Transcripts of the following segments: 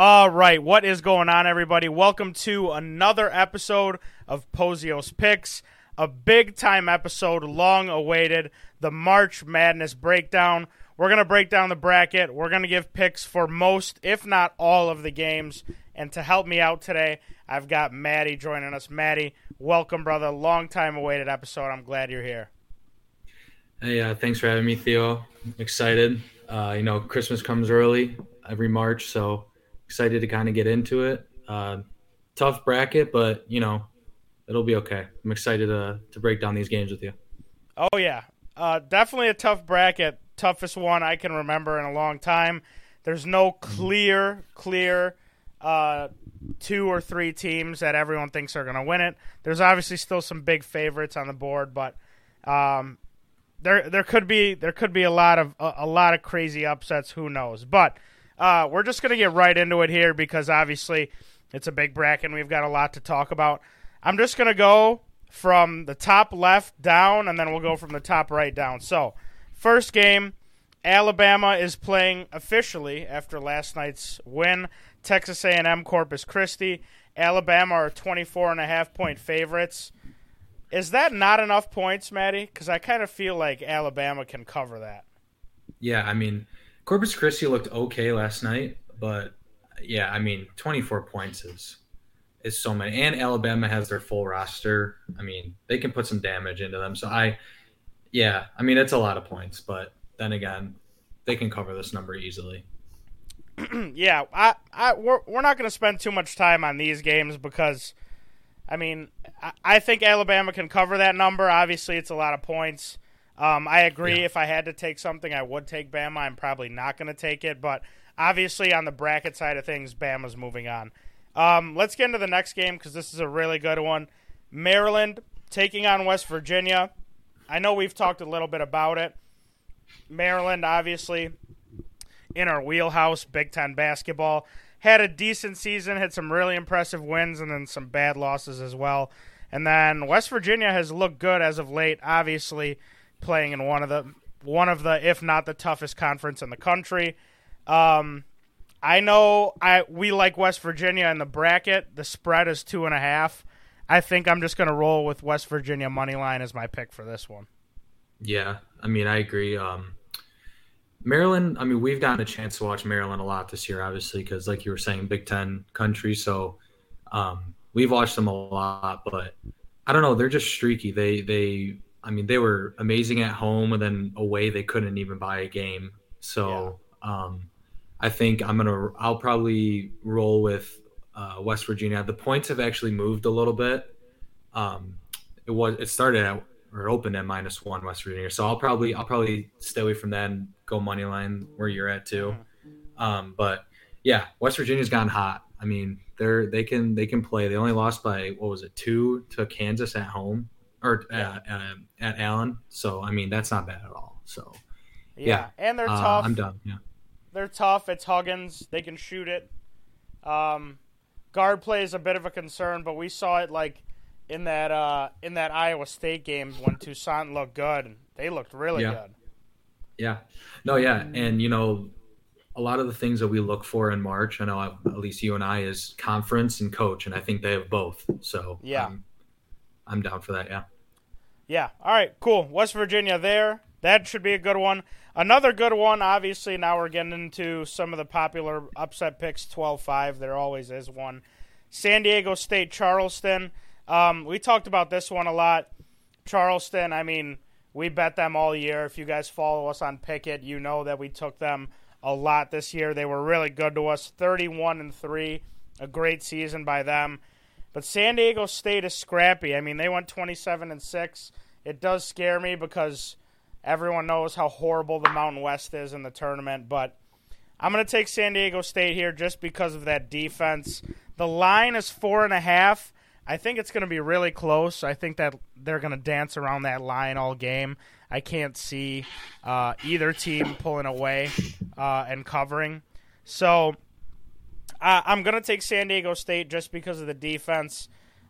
All right, what is going on, everybody? Welcome to another episode of Pozios Picks, a big time episode, long awaited, the March Madness breakdown. We're going to break down the bracket. We're going to give picks for most, if not all, of the games. And to help me out today, I've got Matty joining us. Matty, welcome, brother. Long time awaited episode. I'm glad you're here. Hey, uh, thanks for having me, Theo. I'm excited. Uh, you know, Christmas comes early every March, so excited to kind of get into it. Uh, tough bracket, but you know, it'll be okay. I'm excited to to break down these games with you. Oh yeah, uh, definitely a tough bracket, toughest one I can remember in a long time. There's no clear, clear uh, two or three teams that everyone thinks are going to win it. There's obviously still some big favorites on the board, but um, there there could be there could be a lot of a, a lot of crazy upsets. Who knows? But uh, we're just going to get right into it here because obviously it's a big bracket and we've got a lot to talk about. I'm just going to go from the top left down and then we'll go from the top right down. So, first game, Alabama is playing officially after last night's win. Texas A&M Corpus Christi. Alabama are 24 and a half point favorites. Is that not enough points, Matty? Because I kind of feel like Alabama can cover that. Yeah, I mean, Corpus Christi looked okay last night, but yeah, I mean, 24 points is is so many. And Alabama has their full roster. I mean, they can put some damage into them. So I, yeah, I mean, it's a lot of points, but then again, they can cover this number easily. yeah, I, I, we're, we're not going to spend too much time on these games because, I mean, I, I think Alabama can cover that number. Obviously, it's a lot of points. Um, I agree. Yeah. If I had to take something, I would take Bama. I'm probably not going to take it, but obviously on the bracket side of things, Bama's moving on. Um, let's get into the next game because this is a really good one. Maryland taking on West Virginia. I know we've talked a little bit about it. Maryland, obviously, in our wheelhouse, Big Ten basketball. Had a decent season, had some really impressive wins, and then some bad losses as well. And then West Virginia has looked good as of late, obviously playing in one of the one of the if not the toughest conference in the country. Um, I know I we like West Virginia in the bracket. The spread is two and a half. I think I'm just going to roll with West Virginia money line as my pick for this one. Yeah, I mean I agree. Um, Maryland. I mean we've gotten a chance to watch Maryland a lot this year, obviously because like you were saying, Big Ten country. So um, we've watched them a lot, but I don't know. They're just streaky. They they I mean, they were amazing at home, and then away they couldn't even buy a game. So yeah. um, I think I'm gonna. I'll probably roll with uh, West Virginia. The points have actually moved a little bit. Um, it was it started at or opened at minus one West Virginia. So I'll probably I'll probably stay away from that and go money line where you're at too. Mm-hmm. Um, but yeah, West Virginia's gone hot. I mean, they're they can they can play. They only lost by what was it two to Kansas at home or yeah. uh, uh, at Allen. So I mean, that's not bad at all. So yeah, yeah. and they're uh, tough. I'm done. Yeah, they're tough. It's Huggins. They can shoot it. Um, guard play is a bit of a concern, but we saw it like in that uh, in that Iowa State game when Toussaint looked good. They looked really yeah. good. Yeah. No. Yeah, and you know. A lot of the things that we look for in March, I know at least you and I, is conference and coach, and I think they have both. So yeah, um, I'm down for that. Yeah. Yeah. All right. Cool. West Virginia there. That should be a good one. Another good one, obviously, now we're getting into some of the popular upset picks 12 5. There always is one. San Diego State, Charleston. Um, we talked about this one a lot. Charleston, I mean, we bet them all year. If you guys follow us on Pikkit, you know that we took them a lot this year. They were really good to us 31 and 3. A great season by them. But San Diego State is scrappy. I mean, they went 27 and 6. It does scare me because everyone knows how horrible the Mountain West is in the tournament, but I'm going to take San Diego State here just because of that defense. The line is four and a half. I think it's going to be really close. I think that they're going to dance around that line all game. I can't see uh, either team pulling away uh, and covering. So uh, I'm going to take San Diego State just because of the defense,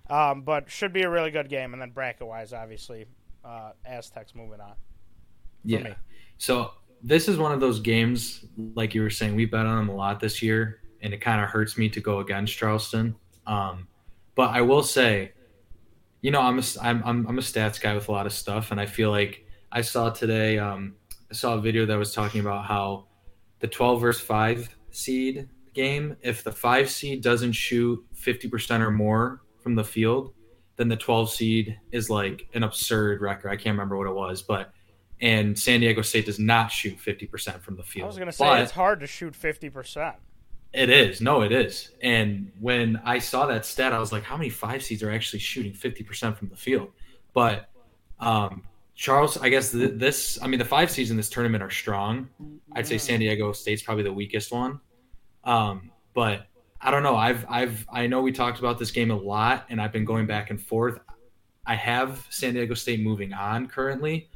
um, but should be a really good game. And then bracket wise, obviously, uh, Aztecs moving on. Yeah. Me. So this is one of those games, like you were saying, we bet on them a lot this year. and it kind of hurts me to go against Charleston. Um, but I will say, you know, I'm a I'm, I'm I'm a stats guy with a lot of stuff, and I feel like I saw today. Um, I saw a video that was talking about how the 12 versus five seed game, if the five seed doesn't shoot 50% or more from the field, then the 12 seed is like an absurd record. I can't remember what it was, but and San Diego State does not shoot 50% from the field. I was going to say but it's hard to shoot 50%. It is. No, it is. And when I saw that stat, I was like, how many five seeds are actually shooting 50% from the field? But um, Charles, I guess th- this, I mean, the five seeds in this tournament are strong. I'd say San Diego State's probably the weakest one. Um, but I don't know. I've, I've, I know we talked about this game a lot and I've been going back and forth. I have San Diego State moving on currently.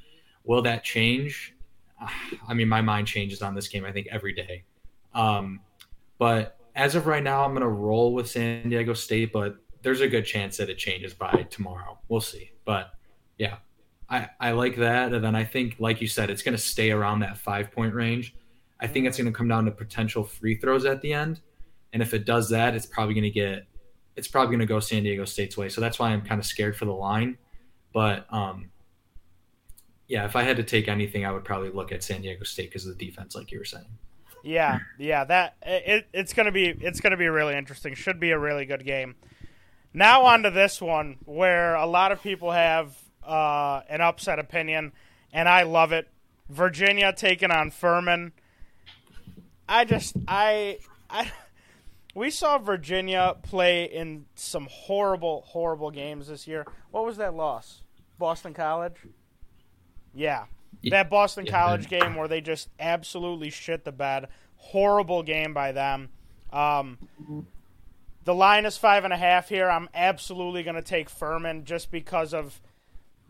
Will that change? I mean, my mind changes on this game, I think, every day. Um, but as of right now, I'm going to roll with San Diego State, but there's a good chance that it changes by tomorrow. We'll see. But yeah, I, I like that. And then I think, like you said, it's going to stay around that five point range. I think it's going to come down to potential free throws at the end. And if it does that, it's probably going to get, it's probably going to go San Diego State's way. So that's why I'm kind of scared for the line. But um, yeah, if I had to take anything, I would probably look at San Diego State because of the defense, like you were saying. Yeah, yeah, that it, it's gonna be it's gonna be really interesting. Should be a really good game. Now on to this one where a lot of people have uh, an upset opinion, and I love it. Virginia taking on Furman. I just I I we saw Virginia play in some horrible horrible games this year. What was that loss? Boston College. Yeah, that Boston yeah, College game where they just absolutely shit the bed. Horrible game by them. Um, the line is five and a half here. I'm absolutely going to take Furman just because of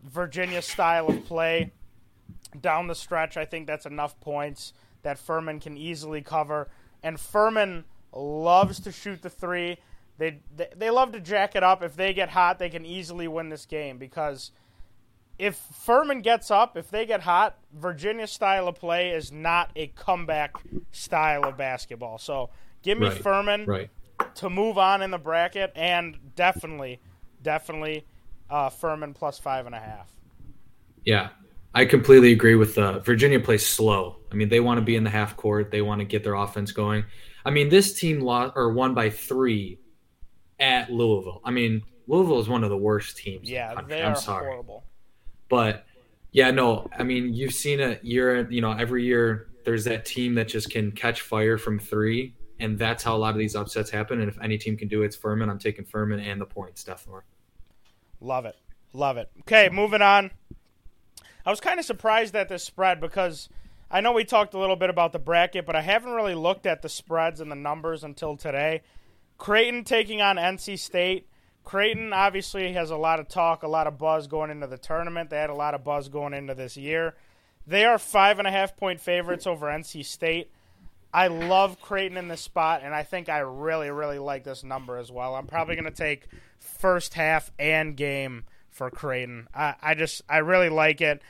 Virginia's style of play down the stretch. I think that's enough points that Furman can easily cover. And Furman loves to shoot the three. They, they they love to jack it up. If they get hot, they can easily win this game because if Furman gets up, if they get hot, Virginia's style of play is not a comeback style of basketball. So give me right, Furman right. to move on in the bracket, and definitely, definitely uh, Furman plus five and a half. Yeah, I completely agree with uh, Virginia plays slow. I mean, they want to be in the half court. They want to get their offense going. I mean, this team lost or won by three at Louisville. I mean, Louisville is one of the worst teams. Yeah, they I'm are sorry. horrible. But yeah, no, I mean, you've seen it year, you know, every year there's that team that just can catch fire from three, and that's how a lot of these upsets happen. And if any team can do it, it's Furman. I'm taking Furman and the points, definitely. Love it. Love it. Okay, moving on. I was kind of surprised at this spread because I know we talked a little bit about the bracket, but I haven't really looked at the spreads and the numbers until today. Creighton taking on NC State. Creighton obviously has a lot of talk, a lot of buzz going into the tournament. They had a lot of buzz going into this year. They are five and a half point favorites over NC State. I love Creighton in this spot, and I think I really, really like this number as well. I'm probably going to take first half and game for Creighton. I, I just, I really like it.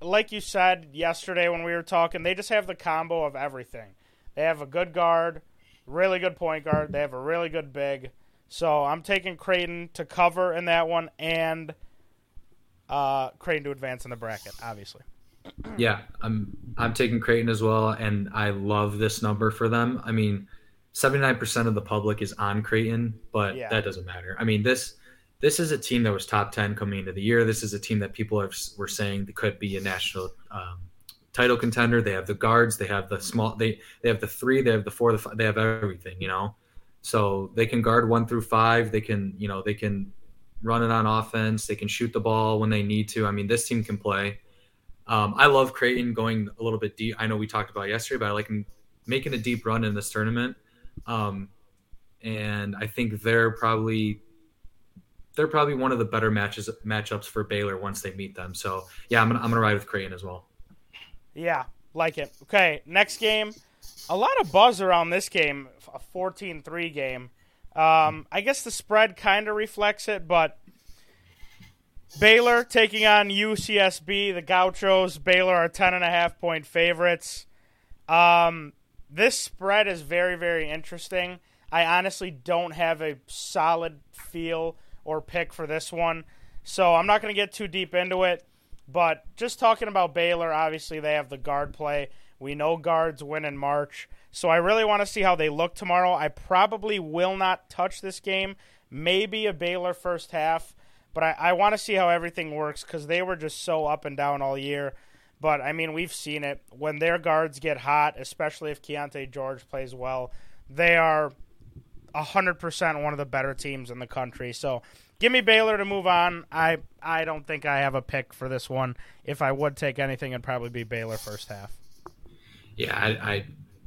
Like you said yesterday when we were talking, they just have the combo of everything. They have a good guard, really good point guard. They have a really good big. So I'm taking Creighton to cover in that one and uh, Creighton to advance in the bracket, obviously. Yeah, I'm I'm taking Creighton as well, and I love this number for them. I mean, 79% of the public is on Creighton, but yeah. that doesn't matter. I mean, this this is a team that was top 10 coming into the year. This is a team that people have, were saying could be a national um, title contender. They have the guards, they have the small, they they have the three, they have the four, the five, they have everything, you know. So they can guard one through five. They can, you know, they can run it on offense. They can shoot the ball when they need to. I mean, this team can play. Um, I love Creighton going a little bit deep. I know we talked about yesterday, but I like making a deep run in this tournament. Um, and I think they're probably they're probably one of the better matches matchups for Baylor once they meet them. So yeah, I'm gonna I'm gonna ride with Creighton as well. Yeah, like it. Okay, next game a lot of buzz around this game, a 14-3 game. Um, I guess the spread kind of reflects it, but Baylor taking on UCSB, the Gauchos. Baylor are ten and a half point favorites. Um, this spread is very, very interesting. I honestly don't have a solid feel or pick for this one, so I'm not going to get too deep into it. But just talking about Baylor, obviously they have the guard play. We know guards win in March, so I really want to see how they look tomorrow. I probably will not touch this game. Maybe a Baylor first half, but I, I want to see how everything works because they were just so up and down all year. But I mean, we've seen it when their guards get hot, especially if Keyonte George plays well. They are 100% one of the better teams in the country. So give me Baylor to move on. I I don't think I have a pick for this one. If I would take anything, it'd probably be Baylor first half. Yeah, I I,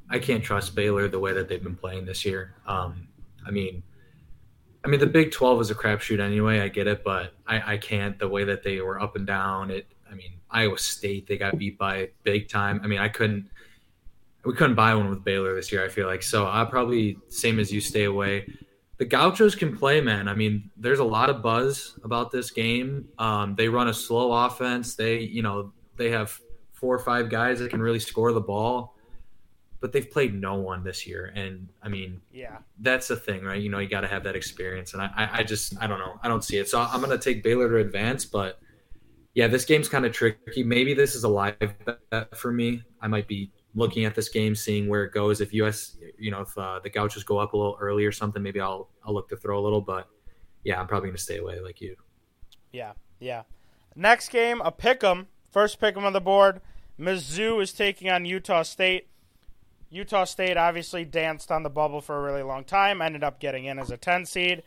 I can't trust Baylor the way that they've been playing this year. Um, I mean, I mean the Big Twelve is a crapshoot anyway. I get it, but I I can't the way that they were up and down. It. I mean, Iowa State they got beat by big time. I mean, I couldn't. We couldn't buy one with Baylor this year. I feel like so. I probably same as you stay away the Gauchos can play, man. I mean, there's a lot of buzz about this game. Um, they run a slow offense. They, you know, they have four or five guys that can really score the ball, but they've played no one this year. And I mean, yeah, that's the thing, right? You know, you got to have that experience. And I, I, I just, I don't know, I don't see it. So I'm going to take Baylor to advance, but yeah, this game's kind of tricky. Maybe this is a live bet for me. I might be looking at this game, seeing where it goes. If US, you know, if uh, the Gauchos go up a little early or something, maybe I'll I'll look to throw a little. But yeah, I'm probably gonna stay away like you. Yeah, yeah. Next game, a pick'em. First pick'em on the board. Mizzou is taking on Utah State. Utah State obviously danced on the bubble for a really long time. Ended up getting in as a 10 seed.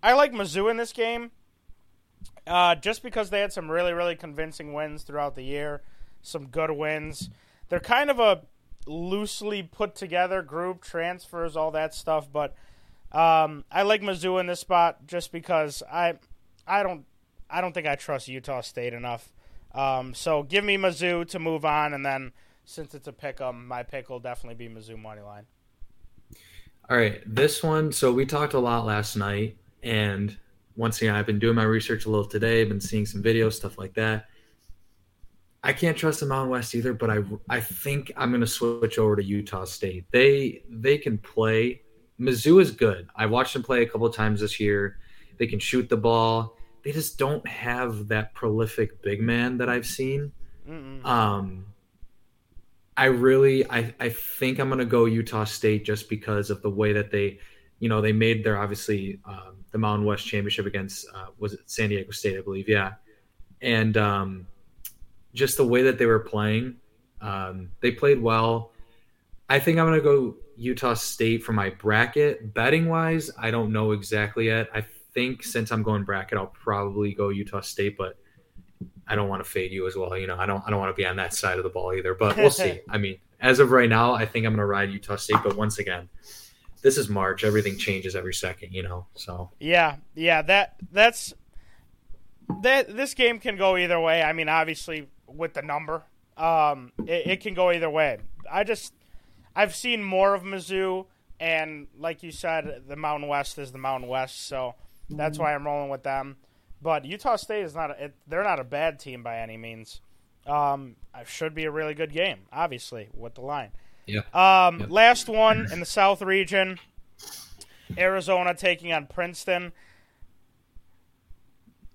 I like Mizzou in this game, uh, just because they had some really, really convincing wins throughout the year. Some good wins they're kind of a loosely put together group, transfers, all that stuff. But um, I like Mizzou in this spot just because I I don't I don't think I trust Utah State enough. Um, so give me Mizzou to move on, and then since it's a pick, 'em, my pick will definitely be Mizzou money line. All right, this one. So we talked a lot last night, and once again, I've been doing my research a little today. I've been seeing some videos, stuff like that. I can't trust the Mountain West either, but I I think I'm going to switch over to Utah State. They they can play. Mizzou is good. I watched them play a couple times this year. They can shoot the ball. They just don't have that prolific big man that I've seen. Mm-mm. Um, I really I I think I'm going to go Utah State just because of the way that they, you know, they made their obviously um, the Mountain West championship against uh, was it San Diego State I believe yeah, and um, just the way that they were playing. Um, they played well. I think I'm going to go Utah State for my bracket. Betting wise, I don't know exactly yet. I think since I'm going bracket, I'll probably go Utah State, but I don't want to fade you as well. You know, I don't I don't want to be on that side of the ball either. But we'll see. I mean, as of right now, I think I'm going to ride Utah State. But once again, this is March. Everything changes every second. You know, so yeah, yeah. That that's that. This game can go either way. I mean, obviously, with the number. Um, it, it, can go either way. I just I've seen more of Mizzou, and like you said, the Mountain West is the Mountain West, so that's why I'm rolling with them. But Utah State is not a, they're not a bad team by any means. Um, it should be a really good game, obviously, with the line. Yeah. Um, yep. Last one in the South region, Arizona taking on Princeton.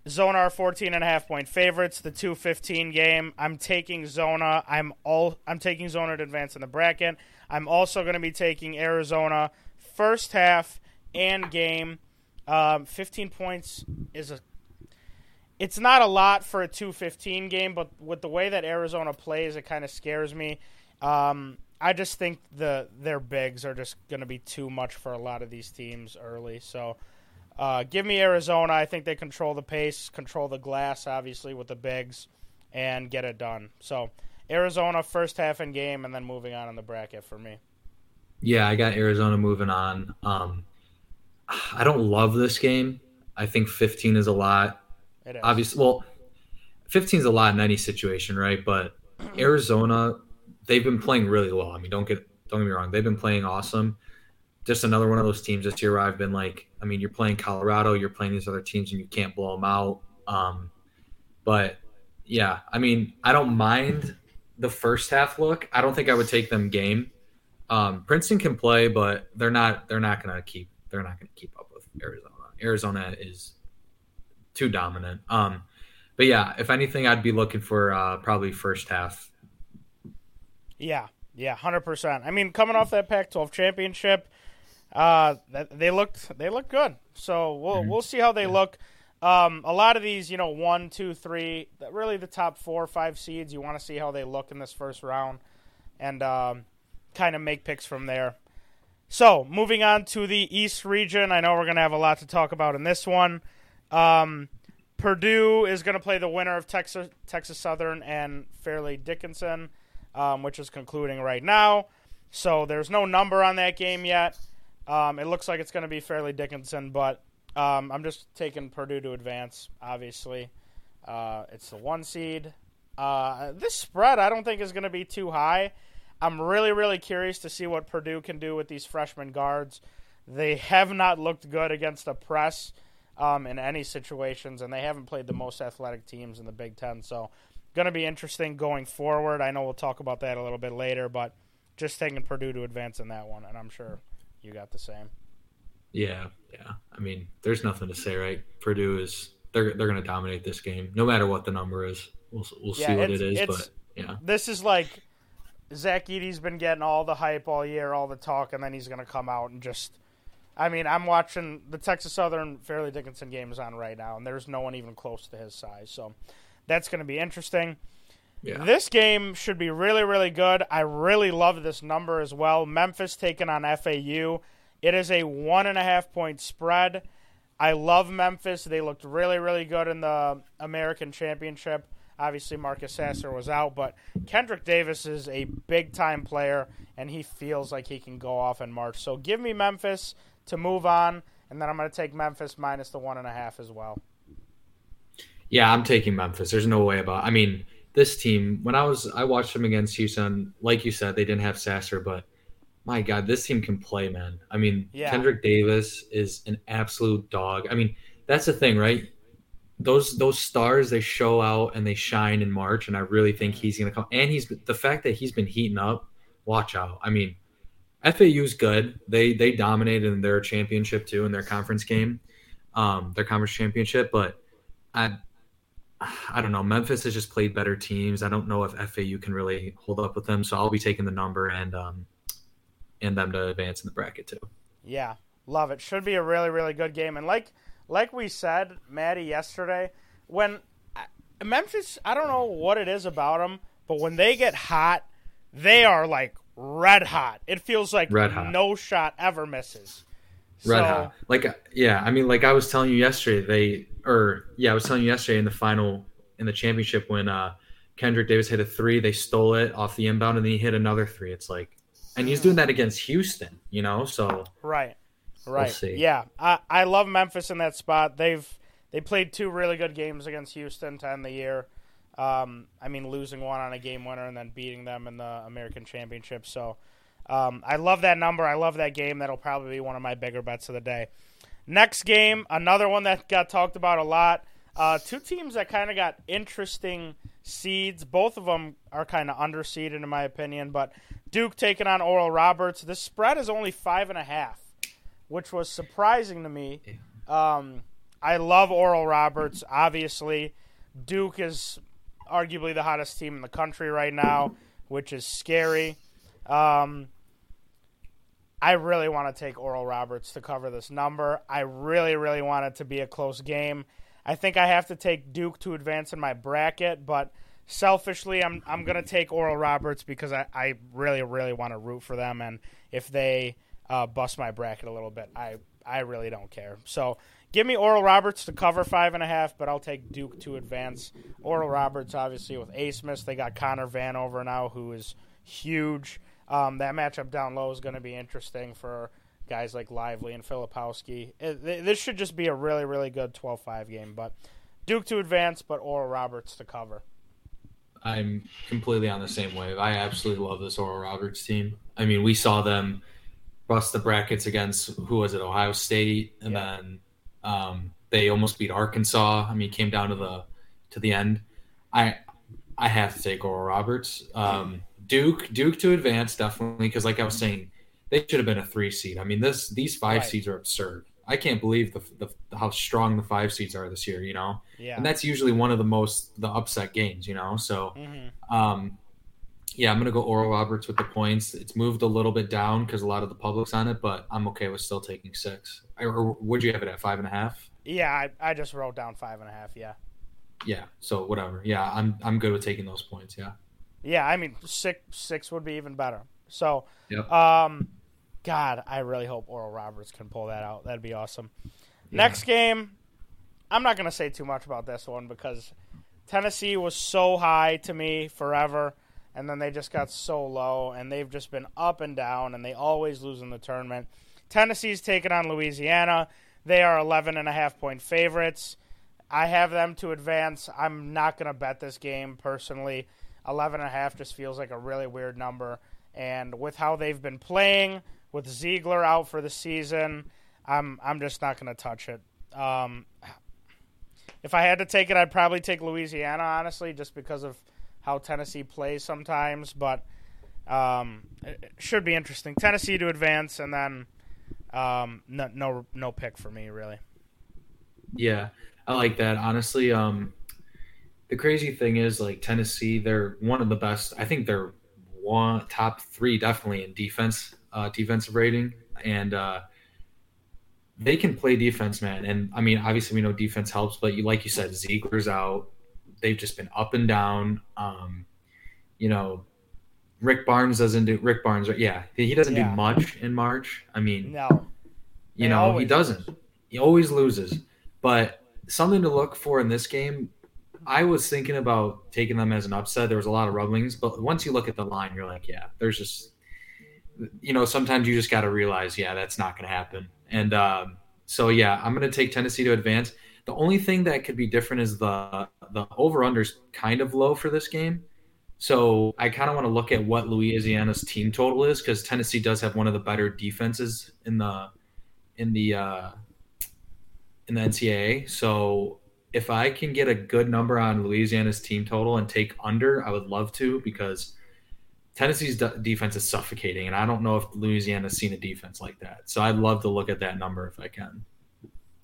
Zona are 14 and a half point favorites. The 215 game. I'm taking Zona. I'm all I'm taking Zona to advance in the bracket. I'm also going to be taking Arizona first half and game. Um, 15 points is a it's not a lot for a 215 game, but with the way that Arizona plays, it kind of scares me. Um, I just think the their bigs are just going to be too much for a lot of these teams early. So uh, give me Arizona. I think they control the pace, control the glass, obviously, with the bigs, and get it done. So, Arizona first half in game, and then moving on in the bracket for me. Yeah, I got Arizona moving on. Um, I don't love this game. I think 15 is a lot. It is. Obviously, well, 15 is a lot in any situation, right? But Arizona, they've been playing really well. I mean, don't get don't get me wrong, they've been playing awesome just another one of those teams this year where I've been like, I mean, you're playing Colorado, you're playing these other teams, and you can't blow them out. Um, but yeah, I mean, I don't mind the first half look. I don't think I would take them game. Um, Princeton can play, but they're not. They're not to keep. They're not to keep up with Arizona. Arizona is too dominant. Um, but yeah, if anything, I'd be looking for uh, probably first half. Yeah, yeah, hundred percent. I mean, coming off that Pac-12 championship, uh, they looked they looked good. So we'll mm-hmm. we'll see how they yeah. look. Um, a lot of these, you know, one, two, three, really the top four or five seeds. You want to see how they look in this first round, and um, kind of make picks from there. So moving on to the East region, I know we're going to have a lot to talk about in this one. Um, Purdue is going to play the winner of Texas Texas Southern and Fairleigh Dickinson, um, which is concluding right now. So there's no number on that game yet. Um, it looks like it's going to be Fairleigh Dickinson, but um, I'm just taking Purdue to advance. Obviously, uh, it's the one seed. Uh, this spread I don't think is going to be too high. I'm really really curious to see what Purdue can do with these freshman guards. They have not looked good against the press um, in any situations, and they haven't played the most athletic teams in the Big Ten. So, going to be interesting going forward. I know we'll talk about that a little bit later, but just taking Purdue to advance in that one, and I'm sure you got the same. Yeah, yeah. I mean, there's nothing to say, right? Purdue is they're they're going to dominate this game, no matter what the number is. We'll we'll yeah, see what it is, but yeah, this is like Zach Edey's been getting all the hype all year, all the talk, and then he's going to come out and just I mean, I'm watching the Texas Southern Fairleigh Dickinson game is on right now, and there's no one even close to his size. So that's going to be interesting. Yeah. This game should be really, really good. I really love this number as well. Memphis taking on FAU. It is a one and a half point spread. I love Memphis. They looked really, really good in the American Championship. Obviously, Marcus Sasser was out, but Kendric Davis is a big time player, and he feels like he can go off in March. So give me Memphis to move on, and then I'm going to take Memphis minus the one and a half as well. Yeah, I'm taking Memphis. There's no way about. I mean, this team. When I was, I watched them against Houston. Like you said, they didn't have Sasser, but my God, this team can play, man. I mean, yeah. Kendric Davis is an absolute dog. I mean, that's the thing, right? Those those stars they show out and they shine in March, and I really think he's going to come. And he's the fact that he's been heating up. Watch out! I mean, FAU's good. They they dominated in their championship too in their conference game, um, their conference championship. But I I don't know. Memphis has just played better teams. I don't know if FAU can really hold up with them. So I'll be taking the number and um, and them to advance in the bracket too. Yeah, love it. Should be a really really good game. And like like we said, Matty yesterday, when Memphis, I don't know what it is about them, but when they get hot, they are like red hot. It feels like red hot. no shot ever misses. Red so, hot. Like yeah, I mean like I was telling you yesterday, they or yeah, I was telling you yesterday in the final in the championship when uh Kendric Davis hit a three, they stole it off the inbound and then he hit another three. It's like and he's doing that against Houston, you know, so Right. Right. We'll yeah. I, I love Memphis in that spot. They've they played two really good games against Houston to end the year. Um, I mean, losing one on a game winner and then beating them in the American Championship. So um, I love that number. I love that game. That'll probably be one of my bigger bets of the day. Next game, another one that got talked about a lot. Uh, two teams that kind of got interesting seeds. Both of them are kind of underseeded, in my opinion. But Duke taking on Oral Roberts. The spread is only five and a half, which was surprising to me. Um, I love Oral Roberts, obviously. Duke is arguably the hottest team in the country right now, which is scary. Um, I really want to take Oral Roberts to cover this number. I really, really want it to be a close game. I think I have to take Duke to advance in my bracket, but selfishly, I'm I'm gonna take Oral Roberts because I, I really, really want to root for them, and if they uh, bust my bracket a little bit, I I really don't care. So Give me Oral Roberts to cover five and a half, but I'll take Duke to advance. Oral Roberts, obviously, with Abmas. They got Connor Vanover now, who is huge. Um, that matchup down low is going to be interesting for guys like Lively and Filipowski. It, this should just be a really, really good 12 5 game. But Duke to advance, but Oral Roberts to cover. I'm completely on the same wave. I absolutely love this Oral Roberts team. I mean, we saw them bust the brackets against who was it, Ohio State, and yeah. then um, they almost beat Arkansas. I mean, came down to the to the end. I I have to take Oral Roberts. Um, Duke, Duke to advance definitely because, like I was saying, they should have been a three seed. I mean, this these five Right. seeds are absurd. I can't believe the, the how strong the five seeds are this year. You know, Yeah. and that's usually one of the most the upset games. You know, so hmm um, yeah, I'm gonna go Oral Roberts with the points. It's moved a little bit down because a lot of the public's on it, but I'm okay with still taking six. Or, or would you have it at five and a half? Yeah, I, I just wrote down five and a half. Yeah. Yeah, so whatever. Yeah, I'm I'm good with taking those points. Yeah. Yeah, I mean six six would be even better. So, Yep. um, God, I really hope Oral Roberts can pull that out. That'd be awesome. Yeah. Next game, I'm not gonna say too much about this one because Tennessee was so high to me forever, and then they just got so low, and they've just been up and down, and they always lose in the tournament. Tennessee's taking on Louisiana. They are 11 and a half point favorites. I have them to advance. I'm not going to bet this game personally. 11 and a half just feels like a really weird number. And with how they've been playing, with Zeigler out for the season, I'm I'm just not going to touch it. Um, if I had to take it, I'd probably take Louisiana, honestly, just because of how Tennessee plays sometimes. But um, it should be interesting. Tennessee to advance, and then um, no no no pick for me really. Yeah, I like that. Honestly, um, the crazy thing is like Tennessee, they're one of the best. I think they're one top three definitely in defense, uh, defensive rating, and uh, they can play defense, man. And I mean, obviously we know defense helps, but you like you said, Zeigler's out. They've just been up and down. Um, you know, Rick Barnes doesn't do Rick Barnes. Yeah, he doesn't Yeah. do much in March. I mean, No, you They know, he doesn't. He always loses. But something to look for in this game, I was thinking about taking them as an upset. There was a lot of rumblings, but once you look at the line, you're like, yeah, there's just, you know, sometimes you just got to realize, yeah, that's not going to happen. And um, so, yeah, I'm going to take Tennessee to advance. The only thing that could be different is the the over unders kind of low for this game. So I kind of want to look at what Louisiana's team total is because Tennessee does have one of the better defenses in the in the uh, in the NCAA. So if I can get a good number on Louisiana's team total and take under, I would love to because Tennessee's de- defense is suffocating, and I don't know if Louisiana's seen a defense like that. So I'd love to look at that number if I can.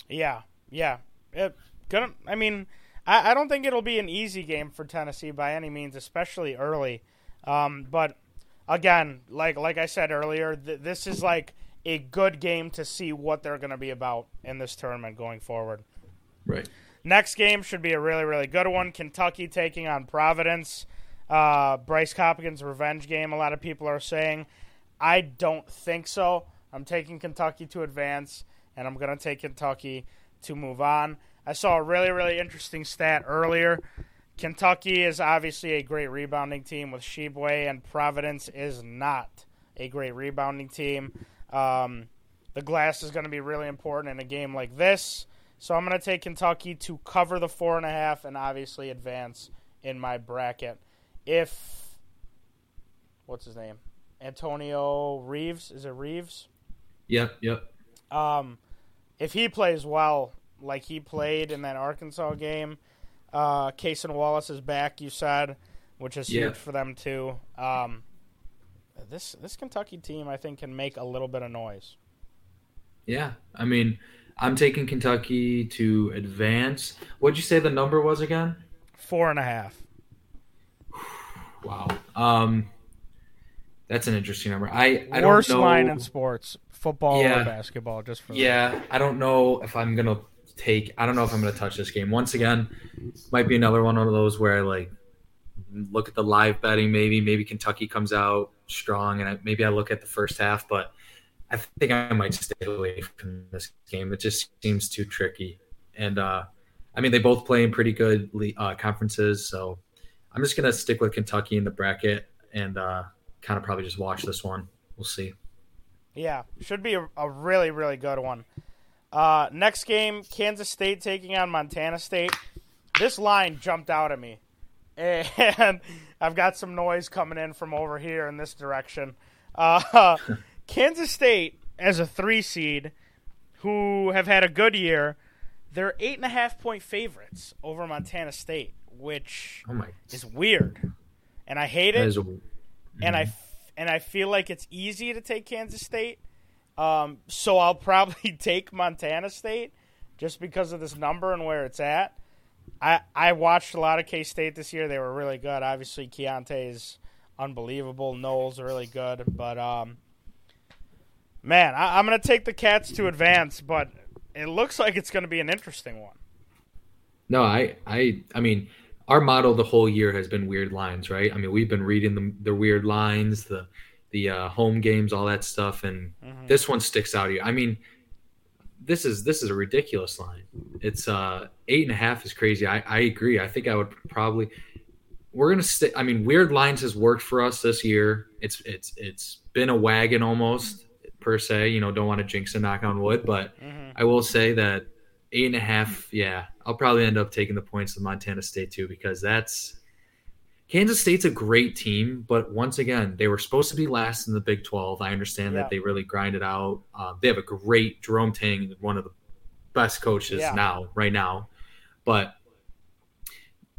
Yeah, yeah. It, gonna. I mean, I, I don't think it'll be an easy game for Tennessee by any means, especially early. Um, but again, like like I said earlier, th- this is like a good game to see what they're going to be about in this tournament going forward. Right. Next game should be a really, really good one. Kentucky taking on Providence. Uh, Bryce Hopkins' revenge game, a lot of people are saying. I don't think so. I'm taking Kentucky to advance, and I'm going to take Kentucky to move on. I saw a really, really interesting stat earlier. Kentucky is obviously a great rebounding team with Tshiebwe, and Providence is not a great rebounding team. Um, the glass is going to be really important in a game like this. So I'm going to take Kentucky to cover the four and a half and obviously advance in my bracket. If what's his name, Antonio Reeves is it Reeves? Yep. Yep. Um, if he plays well, like he played in that Arkansas game, uh, Cason Wallace is back. You said, which is Yeah. huge for them too. Um, this this Kentucky team, I think, can make a little bit of noise. Yeah. I mean, I'm taking Kentucky to advance. What'd you say the number was again? Four and a half. Wow. Um, that's an interesting number. I I Worst don't know. line in sports, football Yeah. or basketball. Just for Yeah, I don't know if I'm gonna take. I don't know if I'm gonna touch this game once again. Might be another one of those where I like look at the live betting. Maybe maybe Kentucky comes out strong, and I, maybe I look at the first half. But I think I might stay away from this game. It just seems too tricky. And uh, I mean, they both play in pretty good uh, conferences, so I'm just gonna stick with Kentucky in the bracket and uh, kind of probably just watch this one. We'll see. Yeah, should be a, a really, really good one. Uh, next game, Kansas State taking on Montana State. This line jumped out at me, and I've got some noise coming in from over here in this direction. Uh, Kansas State, as a three seed, who have had a good year, they're eight and a half point favorites over Montana State, which Oh is weird, and I hate it. a, and I f- and I feel like it's easy to take Kansas State. Um, so I'll probably take Montana State just because of this number and where it's at. I I watched a lot of K State this year. They were really good. Obviously, Keyontae is unbelievable. Nowell are really good, but um, man, I, I'm gonna take the Cats to advance, but it looks like it's gonna be an interesting one. No, I, I, I mean, our model the whole year has been weird lines, right? I mean, we've been reading the, the weird lines, the, the uh, home games, all that stuff, and mm-hmm. this one sticks out here. I mean, this is this is a ridiculous line. It's uh eight and a half is crazy. I, I agree. I think I would probably we're gonna stay. I mean, weird lines has worked for us this year. It's it's it's been a wagon almost per se. You know, don't want to jinx and knock on wood, but mm-hmm. I will say that eight and a half. Yeah, I'll probably end up taking the points of Montana State too because that's Kansas State's a great team, but once again, they were supposed to be last in the Big 12. I understand yeah. that they really grinded out. Uh, they have a great Jerome Tang, one of the best coaches yeah. now, right now. But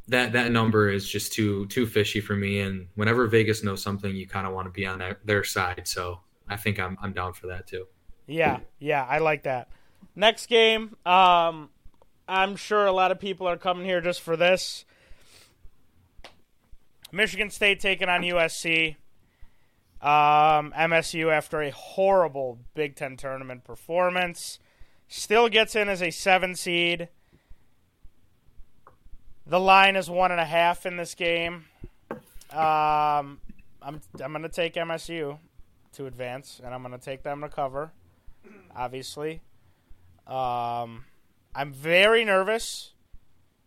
that that number is just too too fishy for me. And whenever Vegas knows something, you kind of want to be on their side. So I think I'm I'm down for that too. Yeah, yeah, I like that. Next game, um, I'm sure a lot of people are coming here just for this. Michigan State taking on USC. Um, MSU, after a horrible Big Ten tournament performance, still gets in as a seven seed. The line is one and a half in this game. Um, I'm I'm going to take MSU to advance, and I'm going to take them to cover. Obviously, um, I'm very nervous.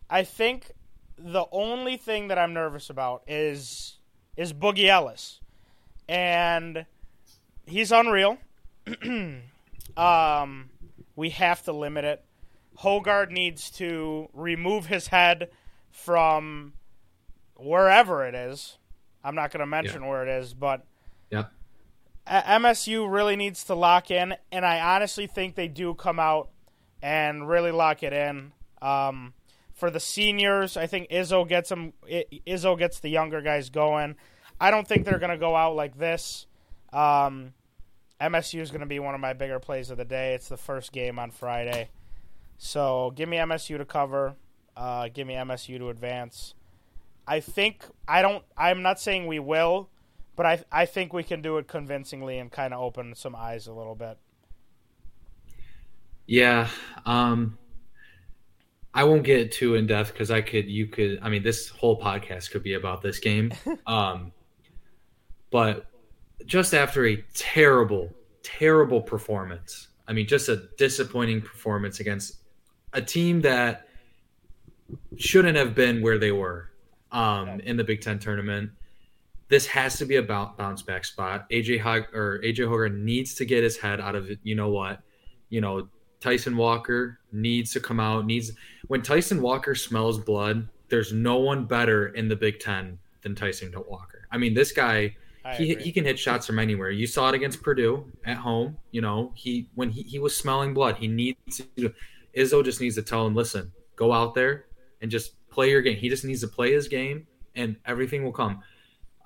I think the only thing that I'm nervous about is is Boogie Ellis, and he's unreal. um, we have to limit it. Hoggard needs to remove his head from wherever it is. I'm not going to mention yeah. where it is, but yeah. MSU really needs to lock in, and I honestly think they do come out and really lock it in. Um, for the seniors, I think Izzo gets them. Izzo gets the younger guys going. I don't think they're going to go out like this. Um, MSU is going to be one of my bigger plays of the day. It's the first game on Friday, so give me MSU to cover. Uh, give me MSU to advance. I think I don't. I'm not saying we will, but I I think we can do it convincingly and kind of open some eyes a little bit. Yeah. Um, I won't get too in depth because I could, you could, I mean, this whole podcast could be about this game. um, but just after a terrible, terrible performance, I mean, just a disappointing performance against a team that shouldn't have been where they were um, in the Big Ten tournament. This has to be a bounce back spot. AJ Hog or AJ Hoggard needs to get his head out of it. You know what? You know, Tyson Walker needs to come out. Needs when Tyson Walker smells blood, there's no one better in the Big Ten than Tyson Walker. I mean, this guy, he, he can hit shots from anywhere. You saw it against Purdue at home. You know, he when he, he was smelling blood, he needs to. Izzo just needs to tell him, listen, go out there and just play your game. He just needs to play his game, and everything will come.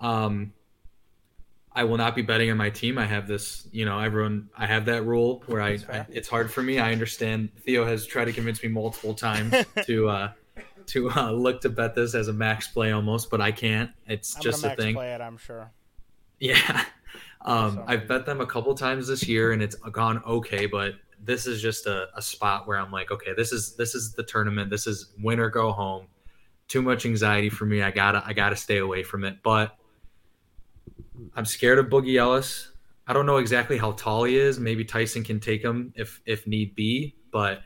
Um, I will not be betting on my team. I have this, you know, everyone. I have that rule where I, I it's hard for me. I understand. Theo has tried to convince me multiple times to uh, to uh, look to bet this as a max play almost, but I can't. It's I'm just a thing. Play it, I'm sure. Yeah, um, I've bet them a couple times this year, and it's gone okay. But this is just a, a spot where I'm like, okay, this is this is the tournament. This is win or go home. Too much anxiety for me. I gotta I gotta stay away from it. But I'm scared of Boogie Ellis. I don't know exactly how tall he is. Maybe Tyson can take him if if need be. But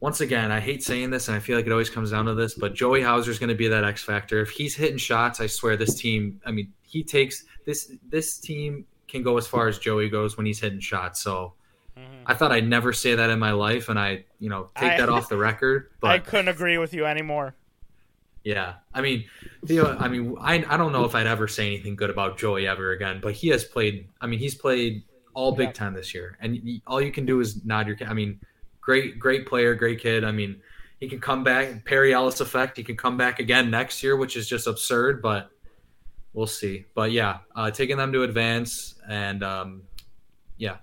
once again, I hate saying this, and I feel like it always comes down to this. But Joey Hauser is going to be that X factor. If he's hitting shots, I swear this team. I mean, he takes this. This team can go as far as Joey goes when he's hitting shots. So. Mm-hmm. I thought I'd never say that in my life, and I, you know, take I, that off the record. But I couldn't agree with you anymore. Yeah, I mean, Theo. I mean, I I don't know if I'd ever say anything good about Joey ever again, but he has played. I mean, he's played all Big Ten this year, and all you can do is nod your. I mean, great, great player, great kid. I mean, he can come back. Perry Ellis effect. He can come back again next year, which is just absurd. But we'll see. But yeah, uh, taking them to advance, and um, yeah,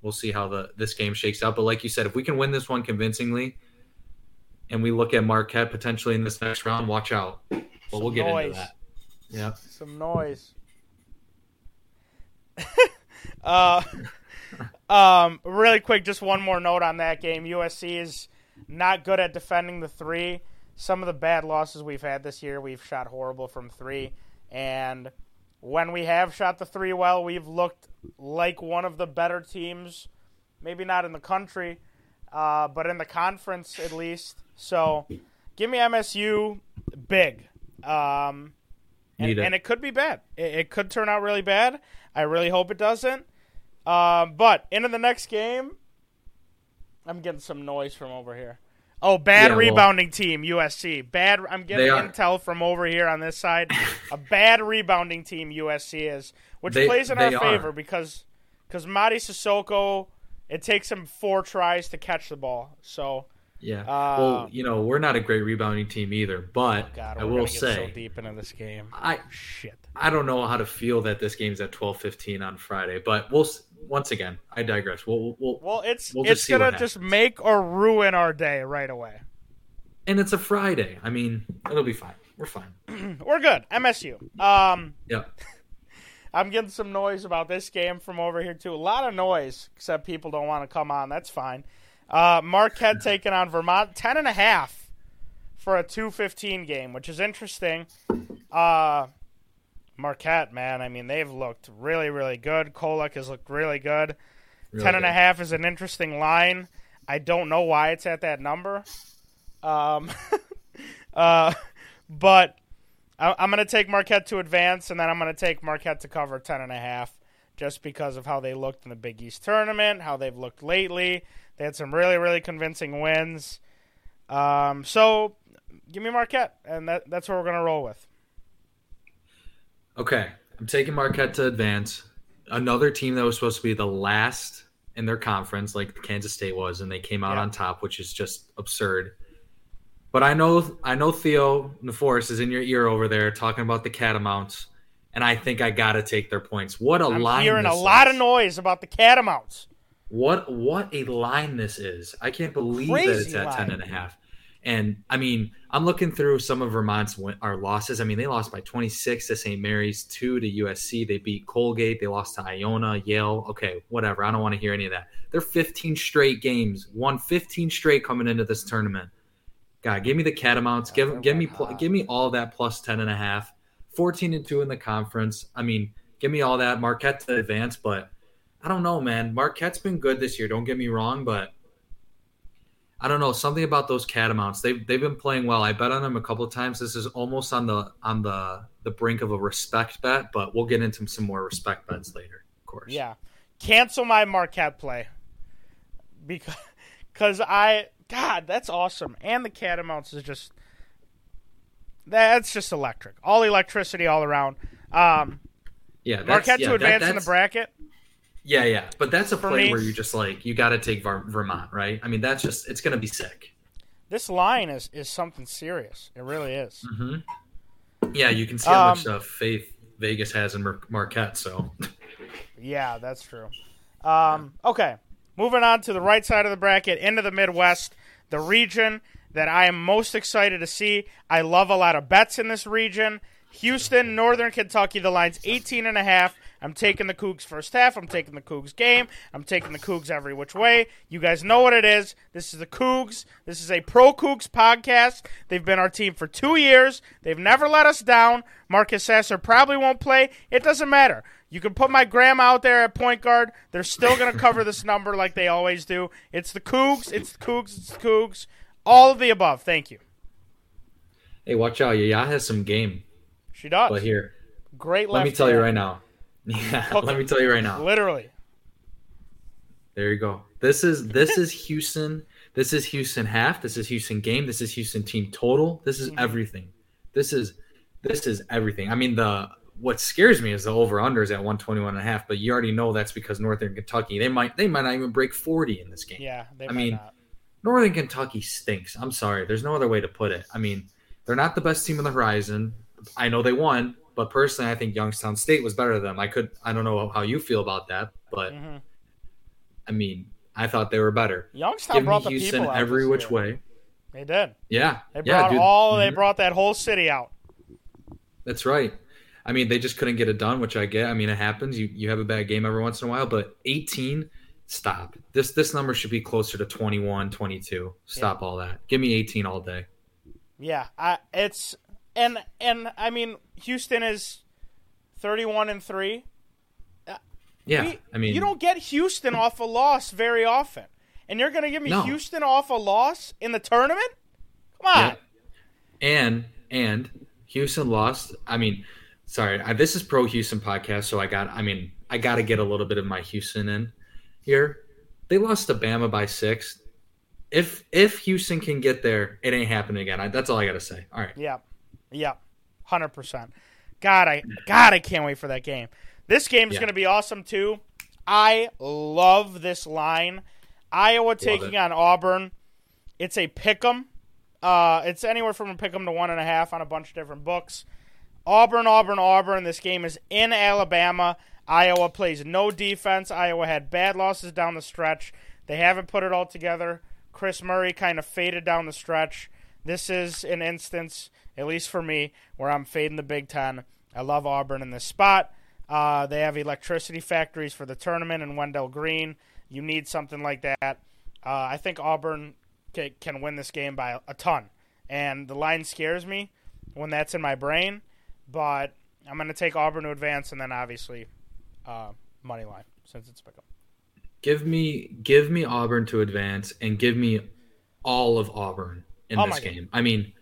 we'll see how the this game shakes out. But like you said, if we can win this one convincingly, and we look at Marquette potentially in this next round, watch out. But we'll get noise. into that. Yeah. Some noise. uh, um, really quick, just one more note on that game. USC is not good at defending the three. Some of the bad losses we've had this year, we've shot horrible from three, and when we have shot the three well, we've looked like one of the better teams. Maybe not in the country, uh, but in the conference at least. So, give me MSU big. Um, and, it. and it could be bad. It, it could turn out really bad. I really hope it doesn't. Um, but into the next game, I'm getting some noise from over here. Oh, bad Yeah, well- rebounding team, USC. Bad. I'm getting are. intel from over here on this side. a bad rebounding team USC is, which They- plays in our are. favor because because Mady Sissoko, it takes him four tries to catch the ball. So Yeah. Uh, well, you know, we're not a great rebounding team either, but God, I will say so deep into this game. I Shit. I don't know how to feel that this game's at 12:15 on Friday, but we'll once again, I digress. We'll, we'll, Well, it's We'll it's gonna just make or ruin our day right away. and it's a Friday. I mean, it'll be fine. We're fine. We're good. MSU. Um, Yeah. I'm getting some noise about this game from over here too. A lot of noise, except people don't want to come on. That's fine. Uh, Marquette taking on Vermont, ten and a half for a two fifteen game, which is interesting. Uh, Marquette, man, I mean they've looked really, really good. Kolek has looked really good. Really Ten and a half is an interesting line. I don't know why it's at that number. Um, uh, but I, I'm going to take Marquette to advance, and then I'm going to take Marquette to cover ten and a half, just because of how they looked in the Big East tournament, how they've looked lately. They had some really, really convincing wins. Um, so give me Marquette, and that, that's what we're going to roll with. Okay, I'm taking Marquette to advance. Another team that was supposed to be the last in their conference, like Kansas State was, and they came out Yeah. on top, which is just absurd. But I know, I know Theo Neforest is in your ear over there talking about the Catamounts, and I think I got to take their points. What a I'm line! hearing a this lot of noise about the Catamounts. What what a line this is! I can't believe that it's at line. ten and a half. And I mean, I'm looking through some of Vermont's win- our losses. I mean, they lost by 26 to St. Mary's, two to USC. They beat Colgate. They lost to Iona, Yale. Okay, whatever. I don't want to hear any of that. They're 15 straight games, won 15 straight coming into this tournament. God, give me the Catamounts. Give give me pl- give me all that plus 10 and a half. 14 and two in the conference. I mean, give me all that. Marquette to advance, but I don't know, man. Marquette's been good this year. Don't get me wrong, but I don't know something about those Catamounts. They've they've been playing well. I bet on them a couple of times. This is almost on the on the the brink of a respect bet, but we'll get into some more respect bets later, of course. Yeah. Cancel my Marquette play. Because cause I God, that's awesome. And the Catamounts is just that's just electric. All electricity all around. Um yeah. That's, Marquette yeah, to that- advance in the bracket. Yeah, yeah, but that's a For play me- where you're just like you got to take Ver- Vermont, right? I mean, that's just it's gonna be sick. This line is, is something serious. It really is. hmm Yeah, you can see how much Um, uh, faith Vegas has in Mar- Marquette. So Yeah, that's true. Um, okay, moving on to the right side of the bracket, into the Midwest, the region that I am most excited to see. I love a lot of bets in this region. Houston, Northern Kentucky, the line's 18 and a half. I'm taking the Cougs first half. I'm taking the Cougs game. I'm taking the Cougs every which way. You guys know what it is. This is the Cougs. This is a Pro Cougs podcast. They've been our team for two years. They've never let us down. Marcus Sasser probably won't play. It doesn't matter. You can put my grandma out there at point guard. They're still going to cover this number like they always do. It's the Cougs. It's the Cougs. It's the Cougs. All of the above. Thank you. hey, watch out, Yaya has some game. She does. But here, Great let me tell you right now. Yeah, Cook let me tell you right now. Literally. There you go. This is this is Houston. This is Houston half. This is Houston game. This is Houston team total. This is Mhm. everything. This is this is everything. I mean the what scares me is the over under is at 121 and a half, but you already know that's because Northern Kentucky, they might they might not even break 40 in this game. Yeah, they I might mean, not. Northern Kentucky stinks. I'm sorry. There's no other way to put it. I mean, they're not the best team on the horizon. I know they won, But personally, I think Youngstown State was better than them. I could I don't know how you feel about that, but hmm I mean, I thought they were better. Youngstown Give brought me the Houston people out every which year. way. They did. Yeah, They yeah, brought dude. all. They Mhm. brought that whole city out. That's right. I mean, they just couldn't get it done, which I get. I mean, it happens. You you have a bad game every once in a while, but 18, stop. This this number should be closer to 21, 22. Stop all that. Give me 18 all day. Yeah, I, it's and and I mean Houston is thirty-one and three. Uh, yeah, We- I mean, you don't get Houston off a loss very often, and you're going to give me No. Houston off a loss in the tournament? Come on. Yeah. And and Houston lost. I mean, sorry, I, this is pro Houston podcast, so I got. I mean, I got to get a little bit of my Houston in here. They lost to Bama by six. If if Houston can get there, it ain't happening again. I, that's all I got to say. All right. Yep. Yep. Hundred percent. God, I God, I can't wait for that game. This game's Yeah. going to be awesome too. I love this line. Iowa taking it. on Auburn. It's a pick 'em. Uh, it's anywhere from a pick 'em to one and a half on a bunch of different books. Auburn, Auburn, Auburn. This game is in Alabama. Iowa plays no defense. Iowa had bad losses down the stretch. They haven't put it all together. Kris Murray kind of faded down the stretch. This is an instance, at least for me, where I'm fading the Big Ten. I love Auburn in this spot. Uh, they have electricity factories for the tournament in Wendell Green. You need something like that. Uh, I think Auburn ca- can win this game by a ton. And the line scares me when that's in my brain, but I'm going to take Auburn to advance and then obviously uh, money line since it's pick 'em. Give me give me Auburn to advance and give me all of Auburn in Oh this my God. game. I mean,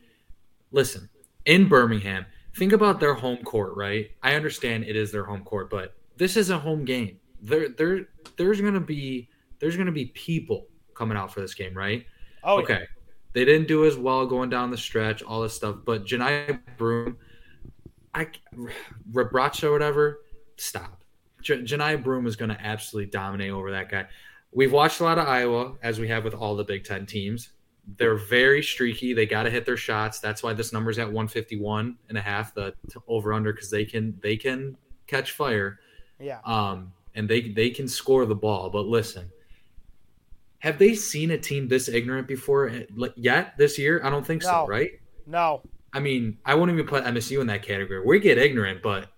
listen, in Birmingham, think about their home court, right? I understand it is their home court, but this is a home game. There there there's going to be there's to be people coming out for this game, right? Oh, yeah. okay. They didn't do as well going down the stretch, all this stuff, but Johni Broome I Rebraca or whatever, stop. J- Johni Broome is going to absolutely dominate over that guy. We've watched a lot of Iowa, as we have with all the Big Ten teams. They're very streaky. They got to hit their shots. That's why this number's at 151 and a half, the over under, because they can they can catch fire, Yeah. um, and they they can score the ball. But listen, have they seen a team this ignorant before eh, yet this year? I don't think so. Right? No, I mean, I won't even put MSU in that category. We get ignorant, but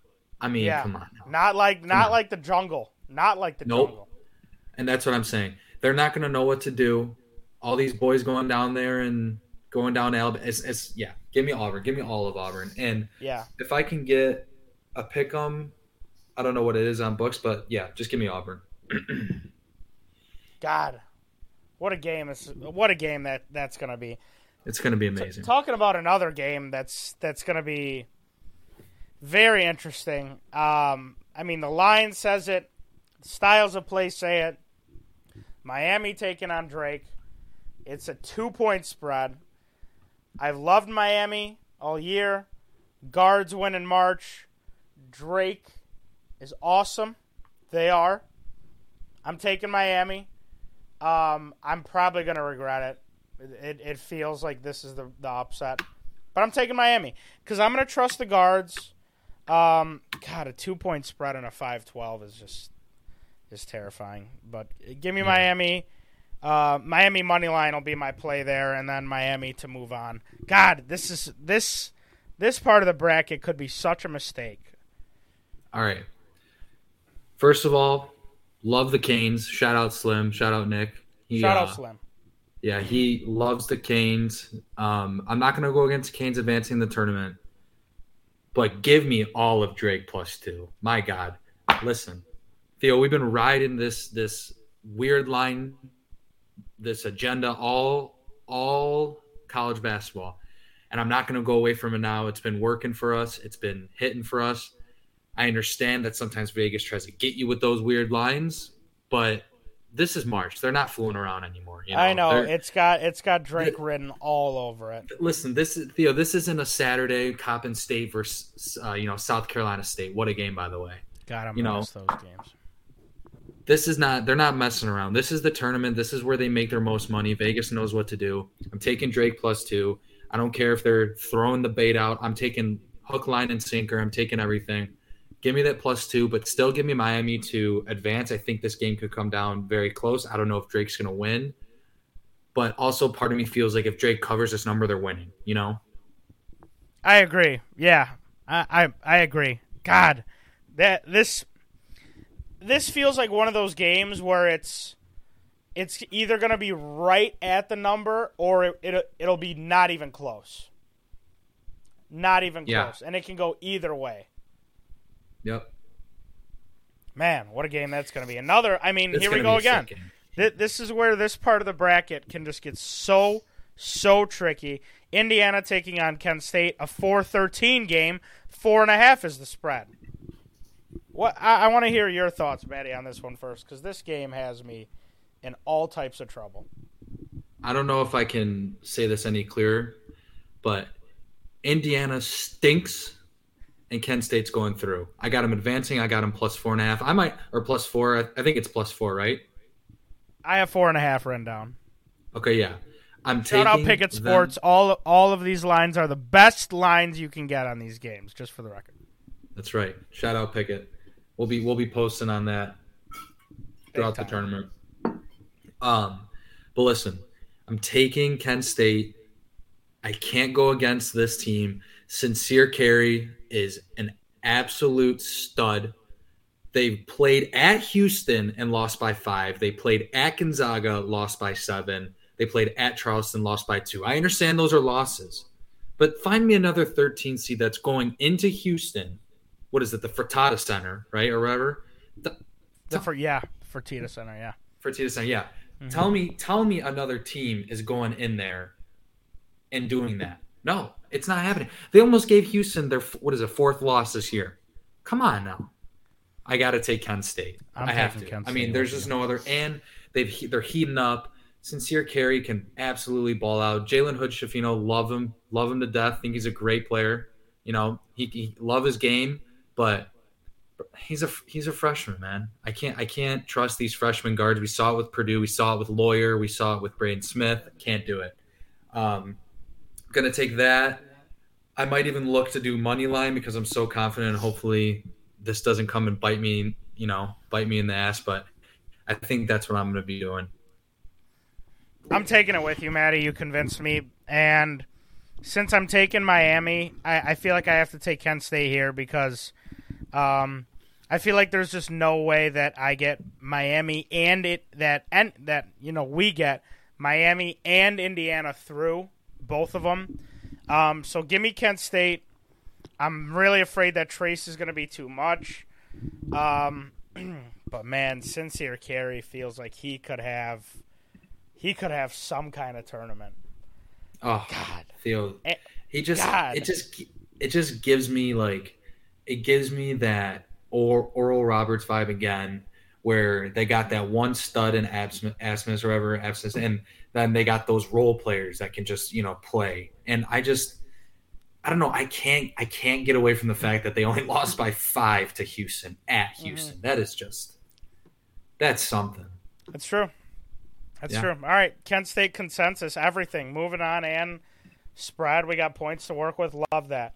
I mean, Yeah. come on. not like not like the jungle. Not like the Nope. jungle. And that's what I'm saying. They're not going to know what to do. All these boys going down there and going down to Alabama. It's, it's yeah. Give me Auburn. Give me all of Auburn. And Yeah. if I can get a pick 'em, I don't know what it is on books, but yeah, just give me Auburn. God, what a game! Is what a game that that's gonna be. It's going to be amazing. Talking about another game that's that's going to be very interesting. Um, I mean, the line says it, styles of play say it. Miami taking on Drake. It's a two point spread. I've loved Miami all year. Guards win in March. Drake is awesome. They are. I'm taking Miami. Um, I'm probably going to regret it. It, it. feels like this is the, the upset. But I'm taking Miami because I'm going to trust the guards. Um, God, a two point spread and a 5 12 is just is terrifying. But give me Yeah. Miami. Uh, Miami money line will be my play there, and then Miami to move on. God, this is this this part of the bracket could be such a mistake. All right. First of all, love the Canes. Shout out Slim. Shout out Nick. He, Shout uh, out Slim. Yeah, he loves the Canes. Um, I'm not going to go against Canes advancing the tournament, but give me all of Drake plus two. My God, listen, Theo, we've been riding this this weird line, this agenda all all college basketball, and I'm not going to go away from it now. It's been working for us. It's been hitting for us. I understand that sometimes Vegas tries to get you with those weird lines, but this is March. They're not fooling around anymore. You know? I know They're- it's got it's got Drake written all over it. listen, this is Theo. This isn't a Saturday Coppin State versus uh, you know South Carolina State. What a game, by the way. God, I'm You know, miss those games. This is not. They're not messing around. This is the tournament. This is where they make their most money. Vegas knows what to do. I'm taking Drake plus two. I don't care if they're throwing the bait out. I'm taking hook, line, and sinker. I'm taking everything. Give me that plus two, but still give me Miami to advance. I think this game could come down very close. I don't know if Drake's going to win, but also part of me feels like if Drake covers this number, they're winning. You know. I agree. Yeah, I I, I agree. God, that this this feels like one of those games where it's it's either going to be right at the number or it, it it'll be not even close. Not even Yeah. close, and it can go either way. Yep. Man, what a game that's going to be. Another. I mean, It's here we go again. Th- this is where this part of the bracket can just get so so tricky. Indiana taking on Kent State, a four thirteen game. Four and a half is the spread. What I, I want to hear your thoughts, Matty, on this one first, because this game has me in all types of trouble. I don't know if I can say this any clearer, but Indiana stinks and Kent State's going through. I got them advancing. I got them plus four and a half. I might, or plus four. I, I think it's plus four, right? I have four and a half written down. Okay, yeah. I'm Shout out Pikkit them- Sports. All all of these lines are the best lines you can get on these games, just for the record. That's right. Shout out Pikkit. We'll be we'll be posting on that throughout the tournament. Um, but listen, I'm taking Kent State. I can't go against this team. Sincere Carry is an absolute stud. They played at Houston and lost by five. They played at Gonzaga, lost by seven. They played at Charleston, lost by two. I understand those are losses, but find me another 13 seed that's going into Houston. What is it, the Fertitta Center, right, or whatever? The, For yeah, Fertitta Center, yeah. Fertitta Center, yeah. Mm-hmm. Tell me, tell me another team is going in there and doing that. No, it's not happening. They almost gave Houston their what is it, fourth loss this year. Come on now. I got to take Kent State. I'm I have to. Kent I mean, State there's just no other. And they've they're heating up. Sincere Carry can absolutely ball out. Jalen Hood-Schifino, love him, love him to death. Think he's a great player. You know, he, he love his game, but he's a he's a freshman, man. I can't I can't trust these freshman guards. We saw it with Purdue. We saw it with Loyer. We saw it with Braden Smith. Can't do it. Um, gonna take that. I might even look to do money line because I'm so confident. Hopefully, this doesn't come and bite me. You know, bite me in the ass. But I think that's what I'm gonna be doing. I'm taking it with you, Matty. You convinced me. And since I'm taking Miami, I, I feel like I have to take Kent State here because um, I feel like there's just no way that I get Miami and it that and that you know we get Miami and Indiana through both of them. Um, so give me Kent State. I'm really afraid that Trayce is going to be too much. Um, but man, Sincere Carry feels like he could have he could have some kind of tournament. Oh God. Theo, Eh, he just God. it just it just gives me like it gives me that or Oral Roberts vibe again, where they got that one stud in Absmith, Absmith or whatever Absmith, and then they got those role players that can just you know play. And I just I don't know. I can't I can't get away from the fact that they only lost by five to Houston at mm-hmm. Houston. That is just that's something. That's true. That's Yeah. true. All right, Kent State consensus, everything. Moving on and spread. We got points to work with. Love that.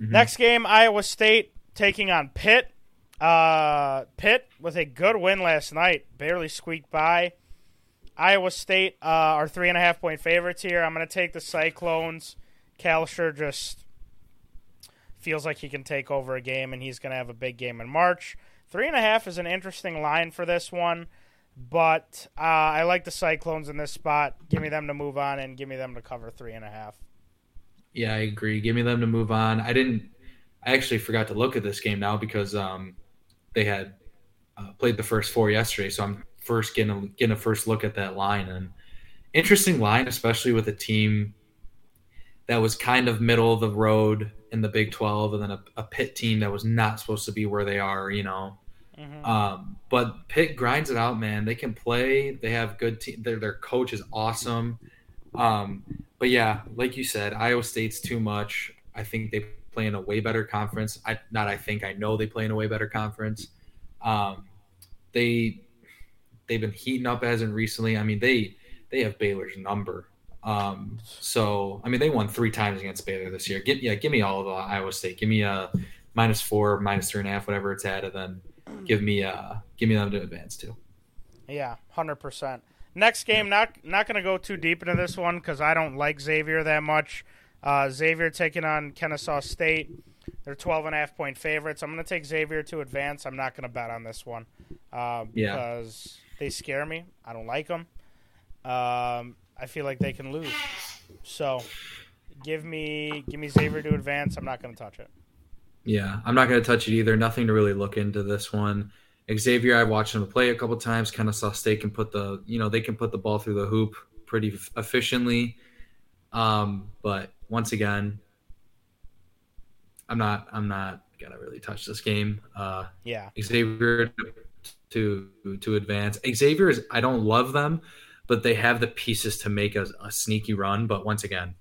Mhm. Next game, Iowa State taking on Pitt. Uh, Pitt with a good win last night, barely squeaked by. Iowa State uh, are three and a half point favorites here. I'm going to take the Cyclones. Kalscheur just feels like he can take over a game, and he's going to have a big game in March. Three and a half is an interesting line for this one, but uh, I like the Cyclones in this spot. Give me them to move on, and give me them to cover three and a half. Yeah, I agree. Give me them to move on. I didn't. I actually forgot to look at this game now because um, they had uh, played the first four yesterday. So I'm first getting a, getting a first look at that line and interesting line, especially with a team that was kind of middle of the road in the Big 12, and then a, a Pitt team that was not supposed to be where they are. You know, Mhm. um, but Pitt grinds it out, man. They can play. They have good team. Their their coach is awesome. Um, but yeah, like you said, Iowa State's too much. I think they play in a way better conference. I not. I think I know they play in a way better conference. Um, they they've been heating up as in recently. I mean they they have Baylor's number. Um, so I mean, they won three times against Baylor this year. Give, yeah, give me all of uh, Iowa State. Give me a minus four, minus three and a half, whatever it's at, and then give me uh give me them to advance too. Yeah, hundred percent. Next game, not not going to go too deep into this one because I don't like Xavier that much. Uh, Xavier taking on Kennesaw State. They're 12 and a half point favorites. I'm going to take Xavier to advance. I'm not going to bet on this one uh, Yeah. because they scare me. I don't like them. Um, I feel like they can lose. So give me give me Xavier to advance. I'm not going to touch it. Yeah, I'm not going to touch it either. Nothing to really look into this one. Xavier, I watched him play a couple times. Kennesaw State can put the you know they can put the ball through the hoop pretty f- efficiently. Um, but once again, I'm not I'm not gonna really touch this game. Uh, Yeah. Xavier to to advance. Xavier is I don't love them, but they have the pieces to make a, a sneaky run. But once again,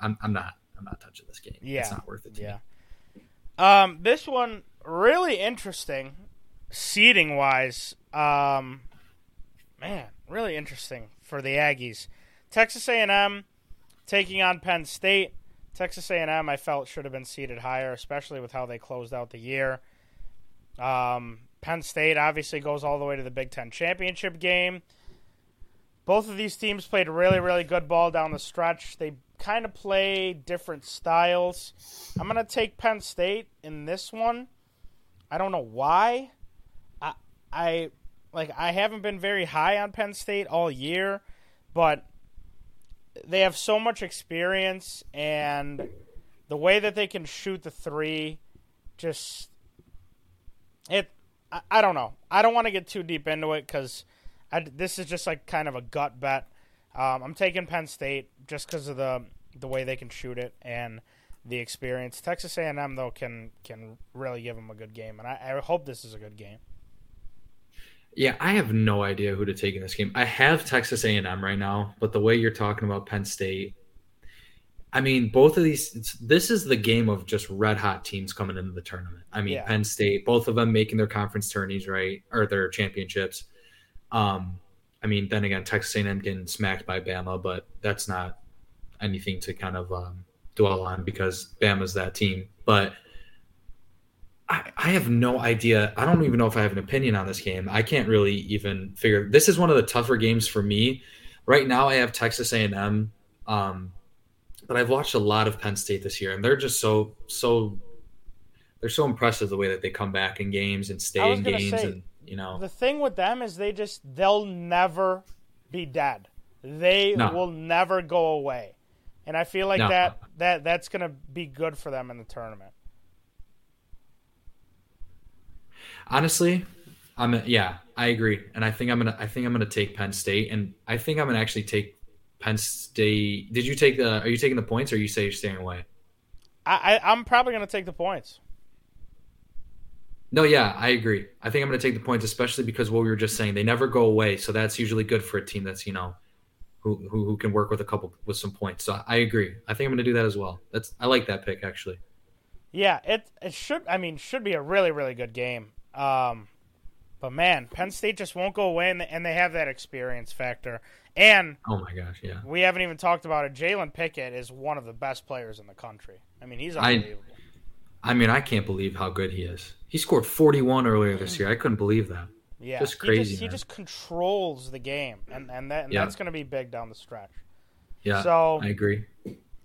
I'm I'm not I'm not touching this game. Yeah. it's not worth it. To Yeah. me. Um, this one really interesting, seating wise. Um, man, really interesting for the Aggies. Texas A&M taking on Penn State. Texas A&M, I felt should have been seated higher, especially with how they closed out the year. Um, Penn State obviously goes all the way to the Big Ten championship game. Both of these teams played really, really good ball down the stretch. They kind of play different styles. I'm gonna take Penn State in this one. I don't know why. I like I haven't been very high on Penn State all year, but they have so much experience and the way that they can shoot the three just it I, I don't know. I don't want to get too deep into it cuz this is just like kind of a gut bet. Um, I'm taking Penn State just because of the the way they can shoot it and the experience. Texas A&M though can can really give them a good game, and I, I hope this is a good game. Yeah, I have no idea who to take in this game. I have Texas A&M right now, but the way you're talking about Penn State, I mean, both of these. It's, this is the game of just red hot teams coming into the tournament. I mean, Yeah. Penn State, both of them making their conference tourneys, right, or their championships. Um, I mean, then again, Texas A&M getting smacked by Bama, but that's not anything to kind of um, dwell on because Bama's that team. But I, I have no idea. I don't even know if I have an opinion on this game. I can't really even figure. This is one of the tougher games for me. Right now, I have Texas A&M, um, but I've watched a lot of Penn State this year, and they're just so so. They're so impressive the way that they come back in games and stay in games, say, and you know, The thing with them is they just they'll never be dead. They No. will never go away, and I feel like No. that that that's gonna be good for them in the tournament. Honestly, I'm yeah, I agree, and I think I'm gonna I think I'm gonna take Penn State, and I think I'm gonna actually take Penn State. Did you take the? Are you taking the points, or you say you're staying away? I, I I'm probably gonna take the points. No, yeah, I agree. I think I'm going to take the points, especially because what we were just saying, they never go away. So that's usually good for a team that's you know, who who, who can work with a couple with some points. So I agree. I think I'm going to do that as well. That's I like that pick actually. Yeah, it it should. I mean, should be a really really good game. Um, but man, Penn State just won't go away, and they, and they have that experience factor. And Oh my gosh, yeah. we haven't even talked about it. Jalen Pickett is one of the best players in the country. I mean, he's unbelievable. I mean, I can't believe how good he is. He scored 41 earlier this year. I couldn't believe that. yeah, just He crazy, just, he just controls the game, and and, that, and Yeah. that's going to be big down the stretch. Yeah, So- I agree.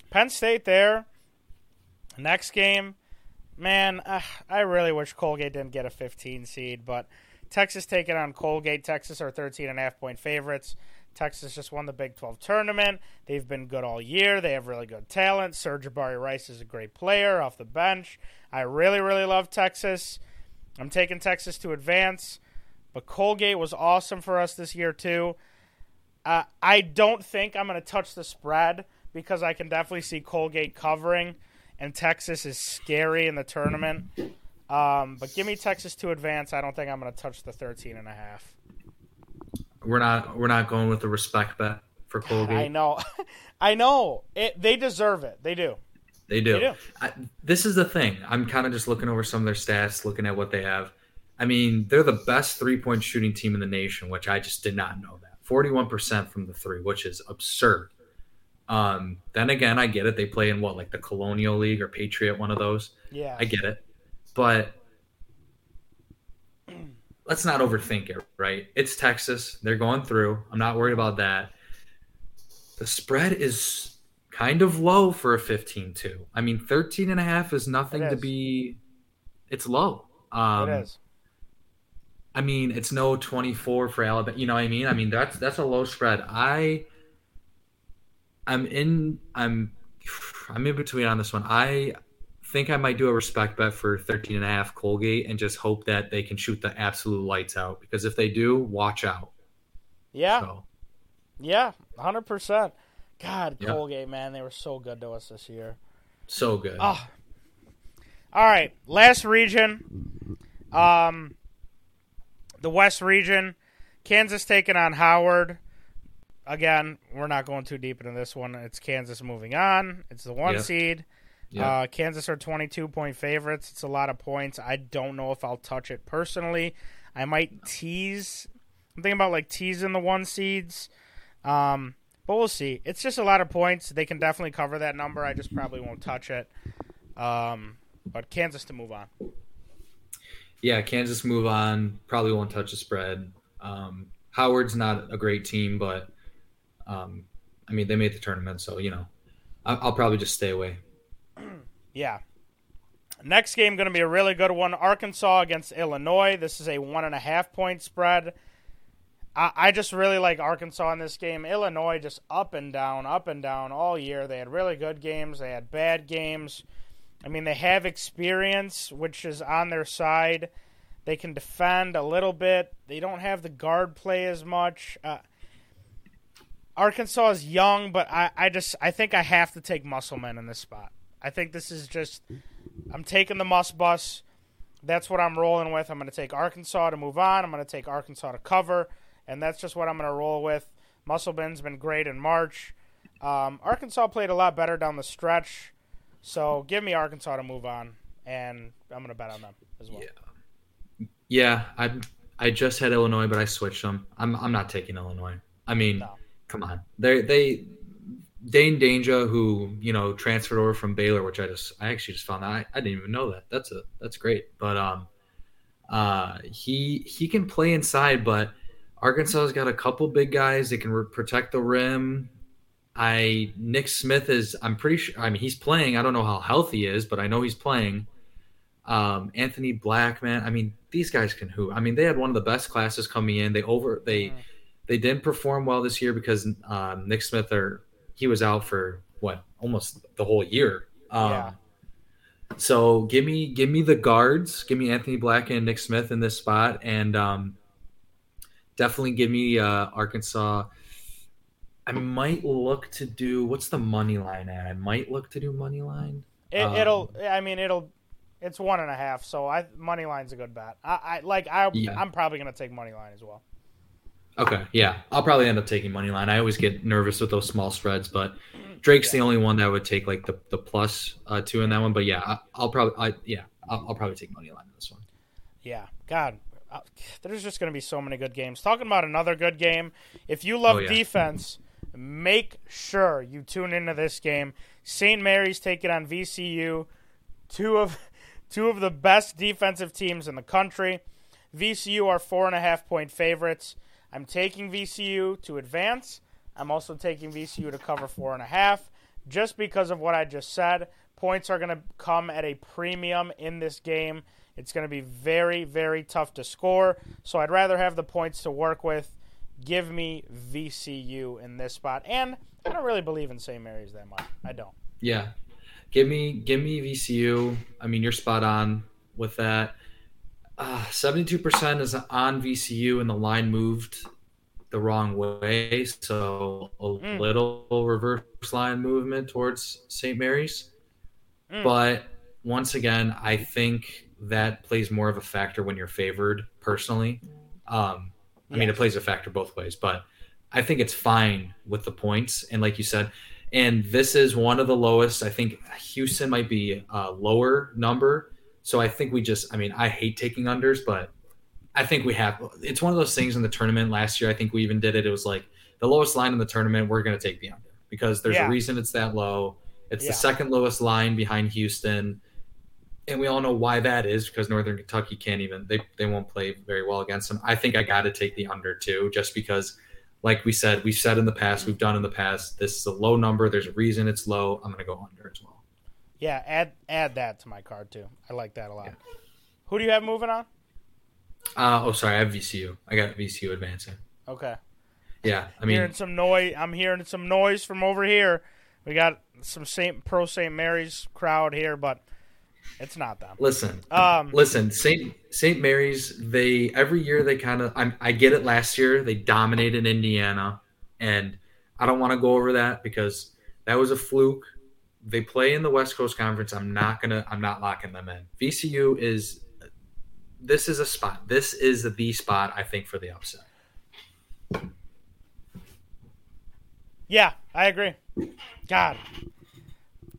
Penn State there. Next game, man, uh, I really wish Colgate didn't get a 15 seed, but Texas taking on Colgate. Texas are 13 and a half point favorites. Texas just won the Big 12 tournament. They've been good all year. They have really good talent. Sir'Jabari Rice is a great player off the bench. I really, really love Texas. I'm taking Texas to advance, but Colgate was awesome for us this year too. Uh, I don't think I'm going to touch the spread because I can definitely see Colgate covering, and Texas is scary in the tournament. Um, but give me Texas to advance. I don't think I'm going to touch the 13 and a half. We're not we're not going with the respect bet for Colgate. I know, I know. It, they deserve it. They do. They do. They do. I, this is the thing. I'm kind of just looking over some of their stats, looking at what they have. I mean, they're the best three point shooting team in the nation, which I just did not know that. 41% from the three, which is absurd. Um, then again, I get it. They play in what, like the Colonial League or Patriot, one of those. Yeah. I get it. But let's not overthink it, right? It's Texas. They're going through. I'm not worried about that. The spread is kind of low for a 15-2. I mean, 13 and a half is nothing It to be it's low. Um it is. I mean, it's no 24 for Alabama. You know what I mean? I mean, that's that's a low spread. I I'm in I'm I'm in between on this one. I think I might do a respect bet for 13 and a half Colgate and just hope that they can shoot the absolute lights out because if they do, watch out. Yeah. So, Yeah. 100%. God, Yeah. Colgate, man, they were so good to us this year. so good. Oh. All right, last region. Um, the West region. Kansas taking on Howard. Again, we're not going too deep into this one. It's Kansas moving on. It's the one Yep. seed. Yep. Uh, Kansas are 22 point favorites. It's a lot of points. I don't know if I'll touch it personally. I might tease. I'm thinking about like teasing the one seeds. Um, but we'll see. It's just a lot of points. They can definitely cover that number. I just probably won't touch it. Um, but Kansas to move on. yeah, Kansas move on. Probably won't touch the spread. Um, Howard's not a great team, but um, I mean, they made the tournament, so you know, I- I'll probably just stay away. Yeah. Next game going to be a really good one. Arkansas against Illinois. This is a one and a half point spread. I, I just really like Arkansas in this game. Illinois just up and down, up and down all year. They had really good games. They had bad games. I mean, they have experience, which is on their side. They can defend a little bit. They don't have the guard play as much. Uh, Arkansas is young, but I, I just I think I have to take Musselman in this spot. I think this is just I'm taking the must bus. That's what I'm rolling with. I'm going to take Arkansas to move on. I'm going to take Arkansas to cover, and that's just what I'm going to roll with. Musselman's been great in March. Um, Arkansas played a lot better down the stretch, so give me Arkansas to move on, and I'm going to bet on them as well. Yeah. Yeah, I I just had Illinois, but I switched them. I'm I'm not taking Illinois. I mean, No. Come on, they they Dain Dainja, who you know transferred over from Baylor, which I just I actually just found out. I, I didn't even know that. That's a that's great. But um, uh, he he can play inside, but Arkansas's got a couple big guys. They can re- protect the rim. I Nick Smith is. I'm pretty sure. I mean, he's playing. I don't know how healthy he is, but I know he's playing. Um, Anthony Black, man. I mean, these guys can hoop. I mean, they had one of the best classes coming in. They over they. They didn't perform well this year because um, Nick Smith or he was out for what almost the whole year. Um, Yeah. So give me give me the guards. Give me Anthony Black and Nick Smith in this spot, and um, definitely give me uh, Arkansas. I might look to do what's the money line at? I might look to do money line. It, Um, it'll. I mean, it'll. It's one and a half, so I money line's a good bet. I, I like. I Yeah. I'm probably going to take money line as well. Okay, yeah, I'll probably end up taking money line. I always get nervous with those small spreads, but Drake's the only one that would take like the the plus uh, two in that one. But yeah, I, I'll probably I, yeah I'll, I'll probably take money line in this one. Yeah, God, uh, there's just going to be so many good games. Talking about another good game. If you love Oh, yeah. defense, make sure you tune into this game. St. Mary's taking on VCU, two of two of the best defensive teams in the country. VCU are four and a half point favorites. I'm taking VCU to advance. I'm also taking VCU to cover four and a half, just because of what I just said. Points are going to come at a premium in this game. It's going to be very, very tough to score. So I'd rather have the points to work with. Give me VCU in this spot. And I don't really believe in St. Mary's that much. I don't. Yeah, give me give me VCU. I mean, you're spot on with that. Seventy-two percent is on VCU, and the line moved the wrong way, so a Mm. little reverse line movement towards St. Mary's. Mm. But once again, I think that plays more of a factor when you're favored. Personally, um, I mean, it plays a factor both ways, but I think it's fine with the points. And like you said, and this is one of the lowest. I think Houston might be a lower number. So I think we just, I mean, I hate taking unders, but I think we have. It's one of those things in the tournament last year. I think we even did it. It was like the lowest line in the tournament. We're going to take the under because there's Yeah. a reason it's that low. It's Yeah. the second lowest line behind Houston. And we all know why that is because Northern Kentucky can't even they, they won't play very well against them. I think I gotta take the under too, just because like we said, we've said in the past, we've done in the past, this is a low number. There's a reason it's low. I'm gonna go under as well. Yeah, add add that to my card too. I like that a lot. Who do you have moving on? Uh, oh sorry, I have VCU. I got VCU advancing. Okay. Yeah. I mean hearing some noise. I'm hearing some noise from over here. We got some Saint Pro St. Mary's crowd here, but it's not them. listen. Um, Listen, Saint Saint Mary's. They every year they kind of. I get it. Last year they dominated Indiana, and I don't want to go over that because that was a fluke. They play in the West Coast Conference. I'm not gonna. I'm not locking them in. VCU is. This is a spot. This is the spot I think for the upset. yeah, I agree. God,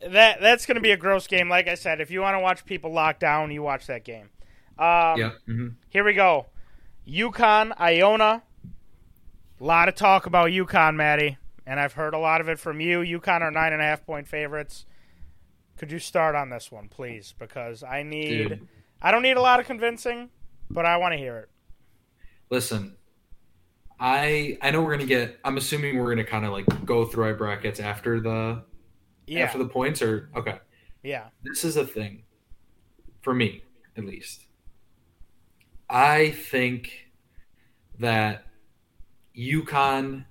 that that's going to be a gross game. Like I said, if you want to watch people lock down, you watch that game. Um, yeah. hmm Here we go. UConn, Iona. A lot of talk about UConn, Matty, and I've heard a lot of it from you. UConn are nine and a half point favorites. Could you start on this one, please? Because I need. Dude. I don't need a lot of convincing, but I want to hear it. Listen, I I know we're gonna get. I'm assuming we're gonna kind of like go through our brackets after the Yeah, after the points, or okay. yeah, this is a thing for me at least i think that UConn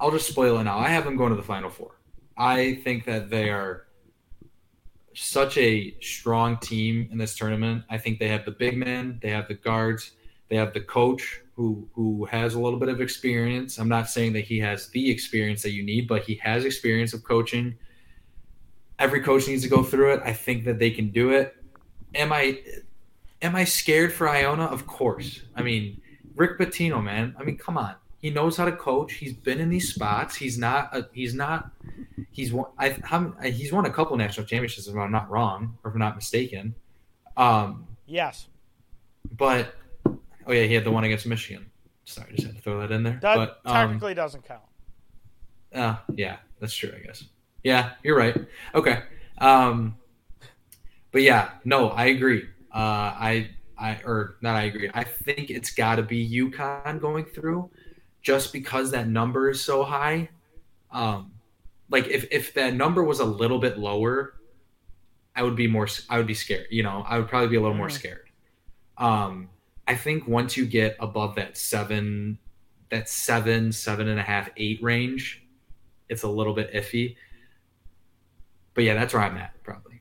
i'll just spoil it now i have them going to the final four i think that they are such a strong team in this tournament i think they have the big men they have the guards they have the coach who who has a little bit of experience i'm not saying that he has the experience that you need but he has experience of coaching every coach needs to go through it. I think that they can do it. Am I am I scared for Iona? Of course. I mean, Rick Pitino, man. I mean, come on. He knows how to coach. He's been in these spots. He's not. A, he's not. He's won. I, how, he's won a couple national championships, if I'm not wrong, or if I'm not mistaken. Um, yes. but oh yeah, he had the one against Michigan. Sorry, just had to throw that in there. That but um, technically doesn't count. Uh, yeah, that's true, I guess. Yeah, you're right. Okay. Um, but yeah, no, I agree. Uh, I, I, or not, I agree. I think it's got to be UConn going through, just because that number is so high. Um, like if if that number was a little bit lower, I would be more. I would be scared. You know, I would probably be a little more Mhm. scared. Um, I think once you get above that seven, that seven, seven and a half, eight range, it's a little bit iffy. But yeah, that's where I'm at probably.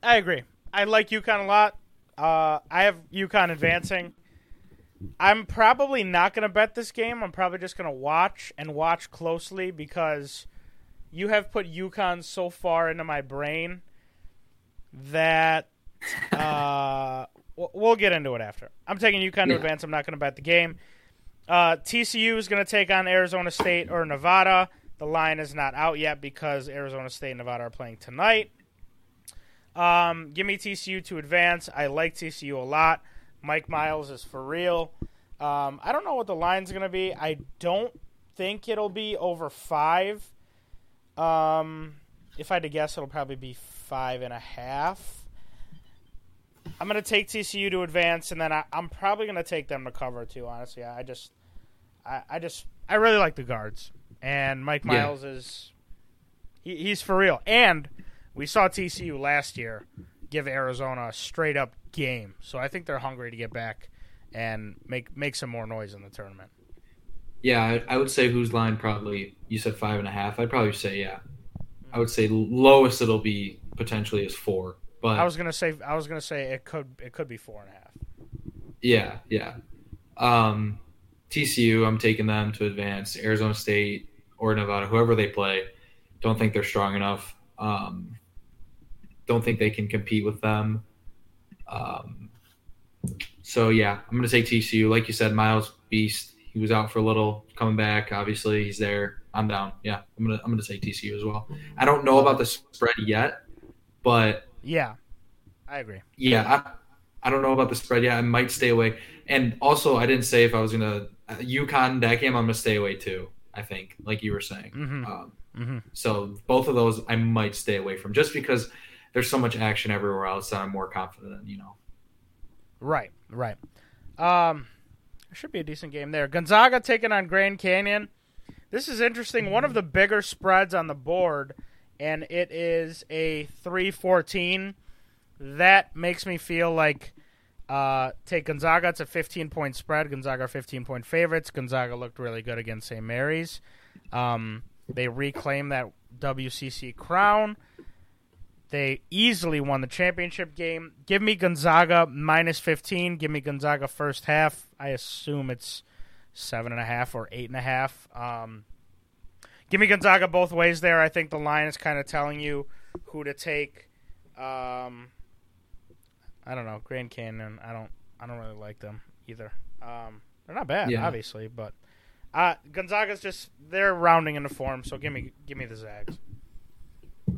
I agree. I like UConn a lot. Uh, I have UConn advancing. I'm probably not going to bet this game. I'm probably just going to watch and watch closely because you have put UConn so far into my brain that uh, we'll get into it after. I'm taking UConn to advance. I'm not going to bet the game. Uh, TCU is going to take on Arizona State or Nevada. The line is not out yet because Arizona State and Nevada are playing tonight. Um, give me TCU to advance. I like TCU a lot. Mike Miles is for real. Um, I don't know what the line's going to be. I don't think it'll be over five. Um, if I had to guess, it'll probably be five and a half. I'm going to take TCU to advance, and then I, I'm probably going to take them to cover too. Honestly, I just, I, I just, I really like the guards, and Mike Yeah. Miles is, he, he's for real. And we saw TCU last year give Arizona a straight up game, so I think they're hungry to get back and make make some more noise in the tournament. Yeah, I, I would say whose line probably you said five and a half. I'd probably say yeah. I would say lowest it'll be potentially is four. But I was gonna say, I was gonna say it could it could be four and a half. Yeah, yeah. Um, TCU, I'm taking them to advance. Arizona State or Nevada, whoever they play, don't think they're strong enough. Um, don't think they can compete with them. Um, so yeah, I'm gonna take TCU. Like you said, Miles Beast. He was out for a little, coming back. Obviously, he's there. I'm down. Yeah, I'm gonna I'm gonna take TCU as well. I don't know about the spread yet, but Yeah, I agree. yeah, I, I don't know about the spread yet. I might stay away. And also, I didn't say if I was gonna uh, UConn that game. I'm gonna stay away too. I think, like you were saying. Mhm. Um, Mhm. so both of those I might stay away from just because there's so much action everywhere else that I'm more confident you know. Right, right. Um, should be a decent game there. Gonzaga taking on Grand Canyon. This is interesting. One of the bigger spreads on the board, and it is a 314. That makes me feel like uh, take Gonzaga. It's a 15 point spread. Gonzaga are 15 point favorites. Gonzaga looked really good against St. Mary's. Um, they reclaim that WCC crown. They easily won the championship game. Give me Gonzaga minus 15. Give me Gonzaga first half. I assume it's seven and a half or eight and a half. Um, give me Gonzaga both ways there. I think the line is kind of telling you who to take. Um, I don't know Grand Canyon. I don't. I don't really like them either. Um, they're not bad, Yeah. obviously, but uh, Gonzaga's just they're rounding into form. So give me give me the Zags.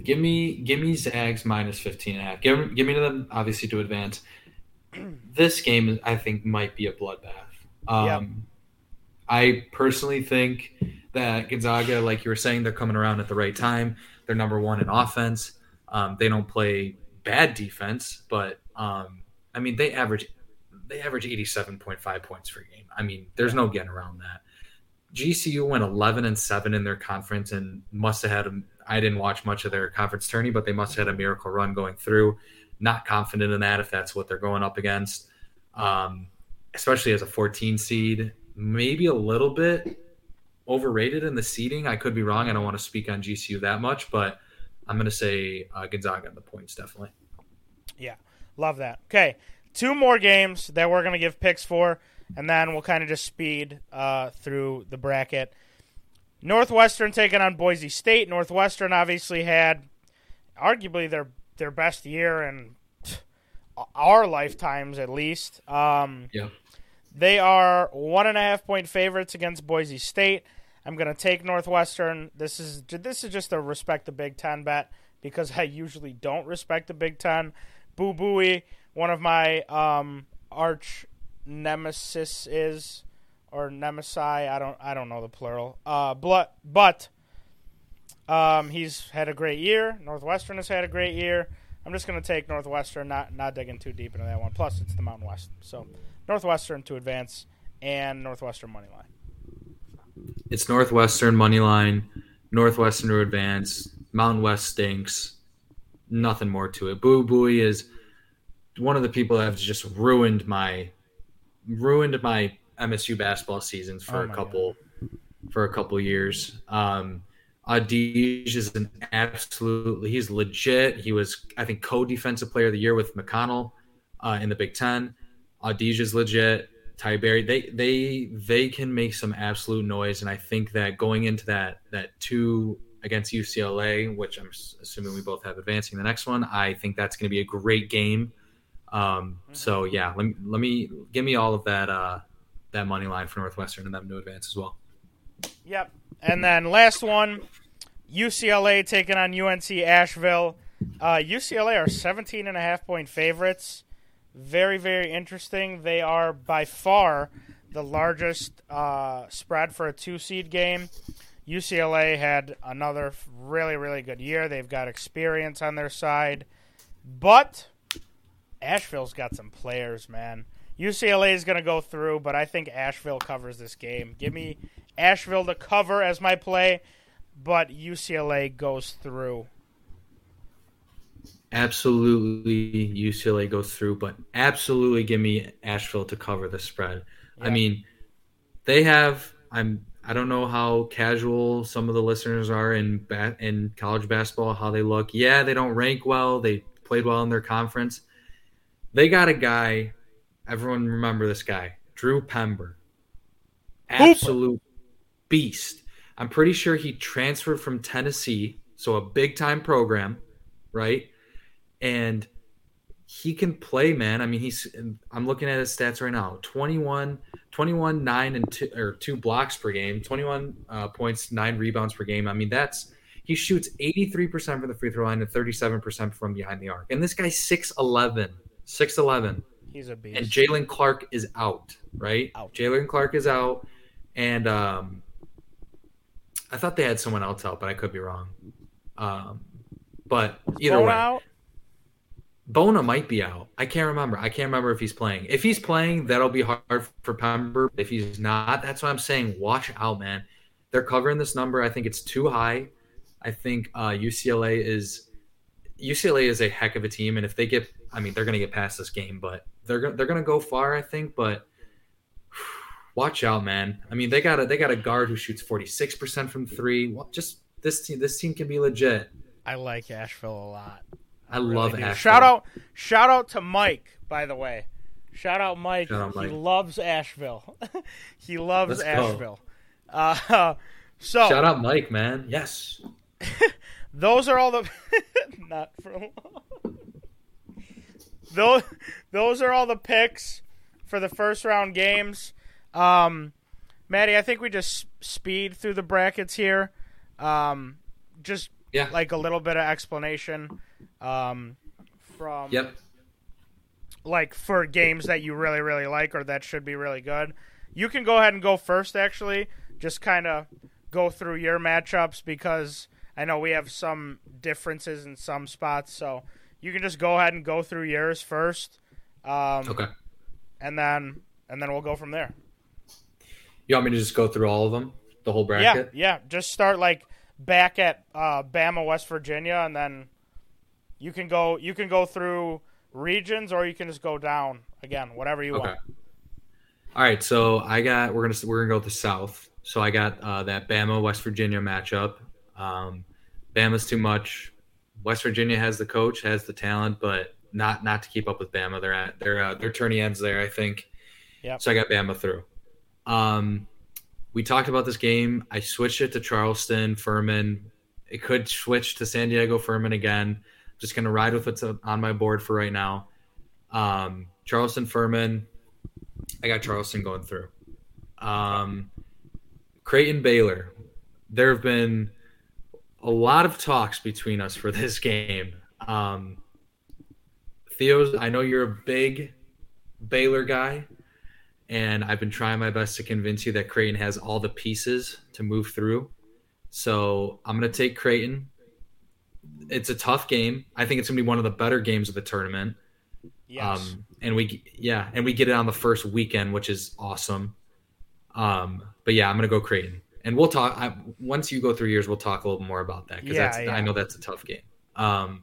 Give me give me Zags minus 15 and a half. Give, give me to them obviously to advance. This game I think might be a bloodbath. Um, Yep. I personally think that Gonzaga, like you were saying, they're coming around at the right time. They're number one in offense. Um, they don't play bad defense, but um, I mean they average they average 87.5 points per game. I mean, there's no getting around that. GCU went 11 and 7 in their conference and must have had a I didn't watch much of their conference tourney, but they must have had a miracle run going through. Not confident in that if that's what they're going up against. Um, especially as a 14 seed, maybe a little bit overrated in the seeding. I could be wrong. I don't want to speak on GCU that much, but I'm going to say uh, Gonzaga on the points definitely. Yeah, love that. Okay, two more games that we're gonna give picks for, and then we'll kind of just speed uh, through the bracket. Northwestern taking on Boise State. Northwestern obviously had arguably their their best year in our lifetimes, at least. Um, Yeah. They are one and a half point favorites against Boise State. I'm going to take Northwestern. This is this is just a respect the Big Ten bet because I usually don't respect the Big Ten. Boo Buie, one of my um, arch nemesis is or nemesi. I don't I don't know the plural. Uh, but but um, he's had a great year. Northwestern has had a great year. I'm just going to take Northwestern, not not digging too deep into that one. Plus, it's the Mountain West, so Northwestern to advance and Northwestern money line. It's Northwestern money line, Northwestern to advance. Mountain West stinks. Nothing more to it. Boo Buie is one of the people that have just ruined my ruined my MSU basketball seasons for Oh a couple for a couple years. Um, Audige is an absolutely he's legit. He was I think co-defensive player of the year with McConnell uh, in the Big Ten. Audige is legit. Ty Berry, they they they can make some absolute noise, and I think that going into that that two against UCLA, which I'm assuming we both have advancing the next one, I think that's going to be a great game. Um, so yeah, let me, let me give me all of that uh, that money line for Northwestern and them to advance as well. Yep. And then last one, UCLA taking on UNC Asheville. Uh, UCLA are 17 and a half point favorites. Very, very interesting. They are by far the largest uh, spread for a two seed game. UCLA had another really, really good year. They've got experience on their side. But Asheville's got some players, man. UCLA is going to go through, but I think Asheville covers this game. Give me Asheville to cover as my play, but UCLA goes through. Absolutely, UCLA goes through, but absolutely give me Asheville to cover the spread. I mean, they have. I'm. I don't know how casual some of the listeners are in ba- in college basketball. How they look. Yeah, they don't rank well. They played well in their conference. They got a guy. Everyone remember this guy, Drew Pember. Absolute beast. I'm pretty sure he transferred from Tennessee, so a big time program, right? and he can play man. I mean he's i'm looking at his stats right now. 21 21 9 and 2 or 2 blocks per game. 21 uh, points 9 rebounds per game. I mean that's he shoots 83% from the free throw line and 37% from behind the arc. And this guy's 6'11 6'11 He's a beast. and Jaylen Clark is out, right? Out. Jaylen Clark is out, and um, I thought they had someone else out, but I could be wrong. Um, but either Bona way, out? Bona might be out. I can't remember. I can't remember if he's playing. If he's playing, that'll be hard for Pember. If he's not, that's what I'm saying. Watch out, man. They're covering this number. I think it's too high. I think uh, UCLA is UCLA is a heck of a team, and if they get, I mean, they're going to get past this game, but they're they're going to go far, I think. But watch out, man. I mean, they got a they got a guard who shoots 46 percent from three. Well, just this team, this team can be legit. I like Asheville a lot. I love Really do. Asheville. Shout out, shout out to Mike, by the way. Shout out Mike. Shout out Mike. He loves Asheville. he loves Let's. Asheville. Uh, so Shout out Mike, man. Yes. those are all the not for long. those those are all the picks for the first round games. Um, Matty, I think we just speed through the brackets here. Um, just Yeah. like a little bit of explanation um, from Yep. like for games that you really really like or that should be really good. You can go ahead and go first actually. Just kind of go through your matchups because I know we have some differences in some spots, so you can just go ahead and go through yours first. Um, Okay. and then and then we'll go from there. You want me to just go through all of them, the whole bracket? Yeah, yeah. Just start like back at uh, Bama, West Virginia, and then you can go you can go through regions or you can just go down again, whatever you Okay. want. All right, so I got we're gonna we're gonna go with the South. So I got uh, that Bama West Virginia matchup. Um, Bama's too much. West Virginia has the coach, has the talent, but not not to keep up with Bama. They're at they're uh, they're turning ends there, I think. Yep. So I got Bama through. Um, we talked about this game. I switched it to Charleston Furman. It could switch to San Diego Furman again. Just gonna ride with what's on my board for right now. Um, Charleston Furman. I got Charleston going through. Um, Creighton Baylor. There have been a lot of talks between us for this game. Um, Theo's, I know you're a big Baylor guy, and I've been trying my best to convince you that Creighton has all the pieces to move through. So I'm going to take Creighton. It's a tough game. I think it's going to be one of the better games of the tournament. Yes. Um, and we, yeah, and we get it on the first weekend, which is awesome. Um, but yeah, I'm gonna go Creighton, and we'll talk. I, once you go through yours, we'll talk a little more about that because Yeah, yeah. I know that's a tough game. Um,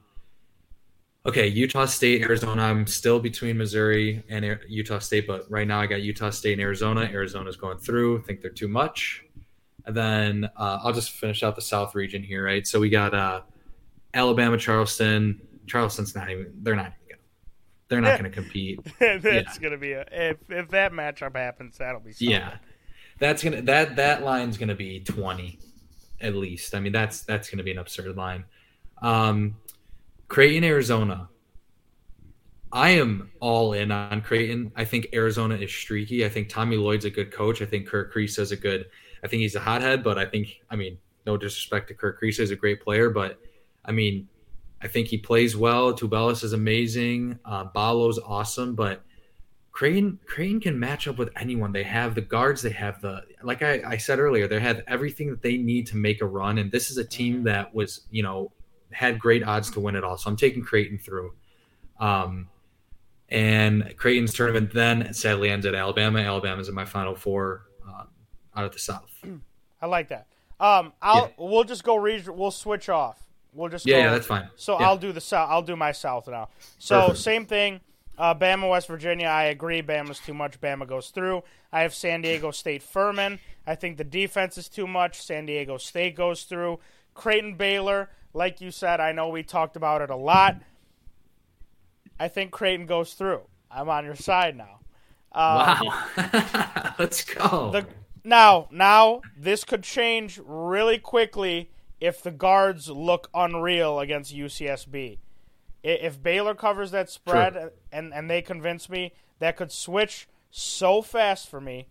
okay, Utah State, Arizona. I'm still between Missouri and Utah State, but right now I got Utah State and Arizona. Arizona's going through. I think they're too much. And then uh, I'll just finish out the South region here, right? So we got uh, Alabama, Charleston. Charleston's not even. They're not even. Gonna, they're not going to compete. That's yeah. gonna be a if if that matchup happens, that'll be something. Yeah, that's gonna that that line's gonna be twenty at least. I mean, that's that's gonna be an absurd line. Um, Creighton, Arizona. I am all in on Creighton. I think Arizona is streaky. I think Tommy Lloyd's a good coach. I think Kerr Kriisa is a good. I think he's a hothead, but I think I mean no disrespect to Kerr Kriisa, is a great player, but I mean I think he plays well. Tubelis is amazing. Uh, Ballo's awesome, but Creighton Creighton can match up with anyone. They have the guards. They have the like I, I said earlier. They have everything that they need to make a run. And this is a team that was you know had great odds to win it all. So I'm taking Creighton through. Um, and Creighton's tournament then sadly ends at Alabama. Alabama's in my final four um, out of the South. I like that. Um, I'll we'll just go region. We'll switch off. We'll just Yeah, yeah, that's fine. So Yeah. I'll do the south. I'll do my south now. So Perfect. same thing. Uh, Bama, West Virginia. I agree. Bama's too much. Bama goes through. I have San Diego State, Furman. I think the defense is too much. San Diego State goes through. Creighton, Baylor. Like you said, I know we talked about it a lot. I think Creighton goes through. I'm on your side now. Uh, Wow, let's go. the now now this could change really quickly if the guards look unreal against UCSB. If Baylor covers that spread and and they convince me, that could switch so fast for me.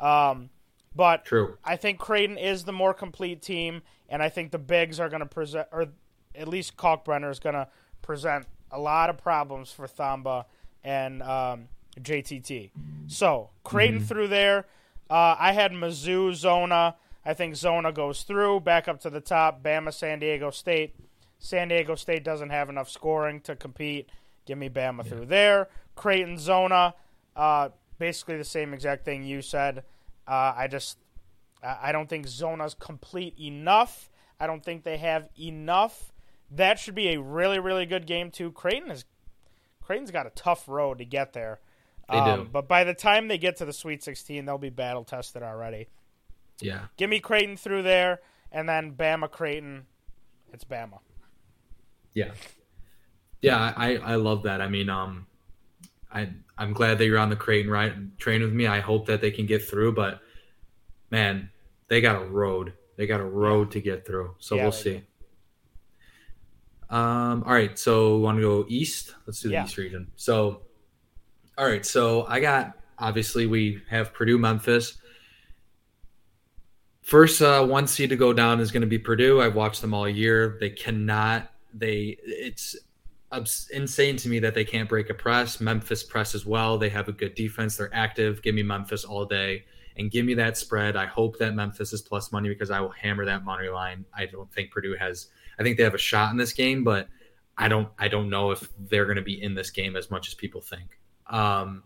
Um, but True. I think Creighton is the more complete team, and I think the bigs are going to present, or at least Kalkbrenner is going to present a lot of problems for Thamba and um, JTT. So Creighton through there. Uh, I had Mizzou, Zona. I think Zona goes through, back up to the top. Bama, San Diego State. San Diego State doesn't have enough scoring to compete. Give me Bama yeah. through there. Creighton, Zona. Uh, basically the same exact thing you said. Uh, I just I don't think Zona's complete enough. I don't think they have enough. That should be a really really good game too. Creighton is Creighton's got a tough road to get there. They um, do. But by the time they get to the Sweet 16, they'll be battle tested already. Yeah. Give me Creighton through there, and then Bama Creighton. It's Bama. Yeah. Yeah, I, I love that. I mean, um, I I'm glad that you're on the Creighton right train with me. I hope that they can get through, but man, they got a road. They got a road to get through. So yeah, we'll see. Um, all right, so want to go east. Let's do the yeah. east region. So, all right, so I got obviously we have Purdue, Memphis. First uh, one seed to go down is going to be Purdue. I've watched them all year. They cannot. They it's insane to me that they can't break a press. Memphis press as well. They have a good defense. They're active. Give me Memphis all day and give me that spread. I hope that Memphis is plus money because I will hammer that money line. I don't think Purdue has. I think they have a shot in this game, but I don't. I don't know if they're going to be in this game as much as people think. Um,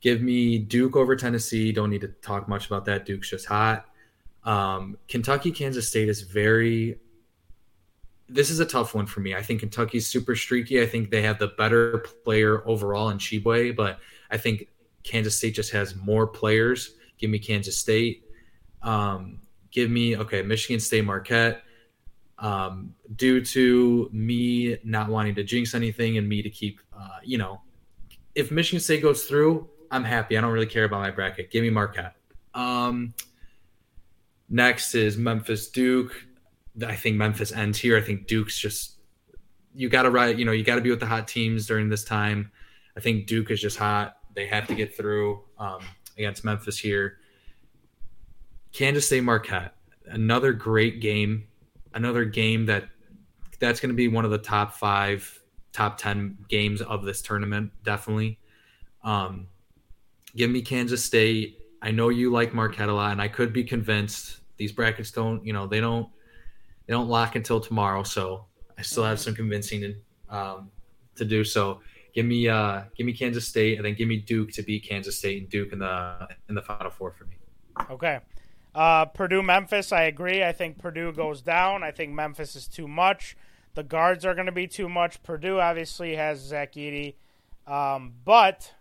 give me Duke over Tennessee. Don't need to talk much about that. Duke's just hot. Um, Kentucky, Kansas State is very this is a tough one for me. I think Kentucky's super streaky. I think they have the better player overall in Tshiebwe, but I think Kansas State just has more players. Give me Kansas State. Um, give me okay, Michigan State Marquette. Um, due to me not wanting to jinx anything and me to keep, uh, you know, if Michigan State goes through, I'm happy. I don't really care about my bracket. Give me Marquette. Um, next is Memphis Duke. I think Memphis ends here. I think Duke's just you got to ride. You know, you got to be with the hot teams during this time. I think Duke is just hot. They have to get through um, against Memphis here. Kansas State Marquette, another great game. Another game that that's going to be one of the top five, top ten games of this tournament. Definitely. Um, give me Kansas State. I know you like Marquette a lot, and I could be convinced these brackets don't. You know, they don't they don't lock until tomorrow, so I still have some convincing to, um, to do. So give me uh, give me Kansas State, and then give me Duke to beat Kansas State and Duke in the in the Final Four for me. Okay. Uh, Purdue Memphis, I agree. I think Purdue goes down. I think Memphis is too much. The guards are going to be too much. Purdue obviously has Zach Edey, um, but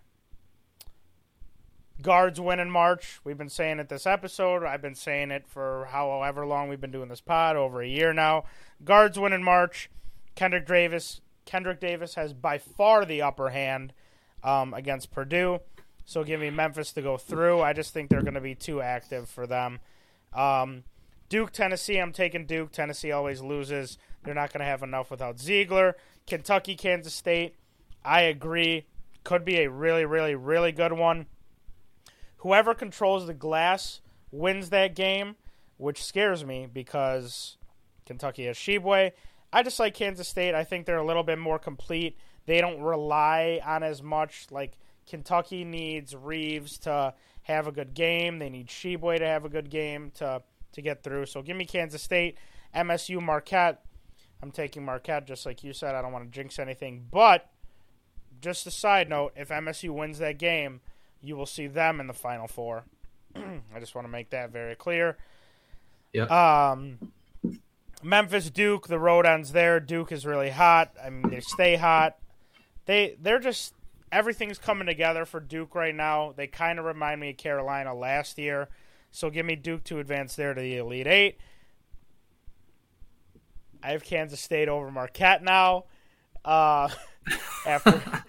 guards win in March. We've been saying it this episode. I've been saying it for however long we've been doing this pod, over a year now. Guards win in March. Kendric Davis Kendric Davis has by far the upper hand um, against Purdue. So give me Memphis to go through. I just think they're going to be too active for them. Um, Duke, Tennessee. I'm taking Duke. Tennessee always loses. They're not going to have enough without Zeigler. Kentucky, Kansas State. I agree. Could be a really, really, really good one whoever controls the glass wins that game, which scares me because Kentucky has Tshiebwe. I just like Kansas State. I think they're a little bit more complete. They don't rely on as much. Like Kentucky needs Reeves to have a good game. They need Tshiebwe to have a good game to to get through. So give me Kansas State, MSU, Marquette. I'm taking Marquette, just like you said. I don't want to jinx anything, but just a side note: if MSU wins that game, you will see them in the Final Four. I just want to make that very clear. Yeah. Um, Memphis Duke, the road ends there. Duke is really hot. I mean, they stay hot. They they're just everything's coming together for Duke right now. They kind of remind me of Carolina last year. So give me Duke to advance there to the Elite Eight. I have Kansas State over Marquette now. Uh, after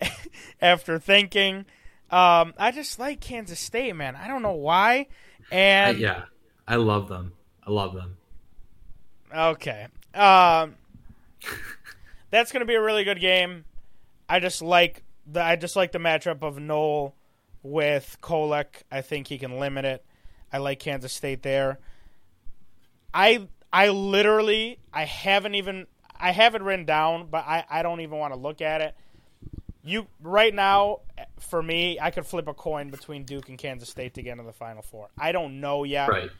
after thinking. Um, I just like Kansas State, man. I don't know why. And I, yeah, I love them. I love them. Okay. Um, that's going to be a really good game. I just like the I just like the matchup of Nowell with Kolek. I think he can limit it. I like Kansas State there. I I literally I haven't even I have it written down, but I, I don't even want to look at it you right now for me, I could flip a coin between Duke and Kansas State to get into the Final Four. I don't know yet, right.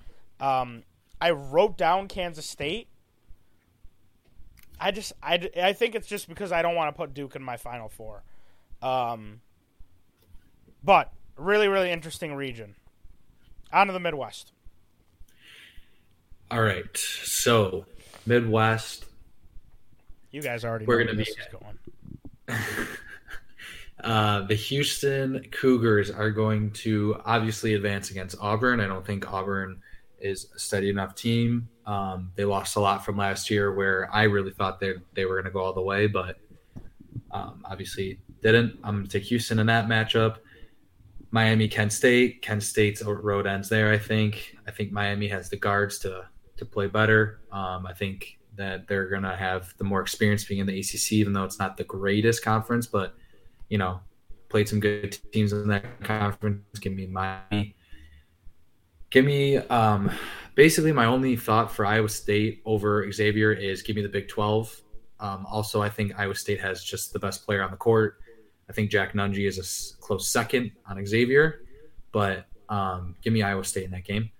Um, I wrote down Kansas State. I just I, I think it's just because I don't want to put Duke in my final four. Um, but really really interesting region. On to the Midwest. All right, so Midwest. You guys already We're know gonna where be- going. Uh, the Houston Cougars are going to obviously advance against Auburn. I don't think Auburn is a steady enough team. Um, they lost a lot from last year, where I really thought they they were going to go all the way, but um, obviously didn't. I'm going to take Houston in that matchup. Miami, Kent State. Kent State's road ends there. I think. I think Miami has the guards to to play better. Um, I think that they're going to have the more experience being in the ACC, even though it's not the greatest conference, but you know, played some good teams in that conference. Give me Miami. Give me um, basically my only thought for Iowa State over Xavier is give me the Big 12. Um, also, I think Iowa State has just the best player on the court. I think Jack Nunge is a close second on Xavier, but um, give me Iowa State in that game.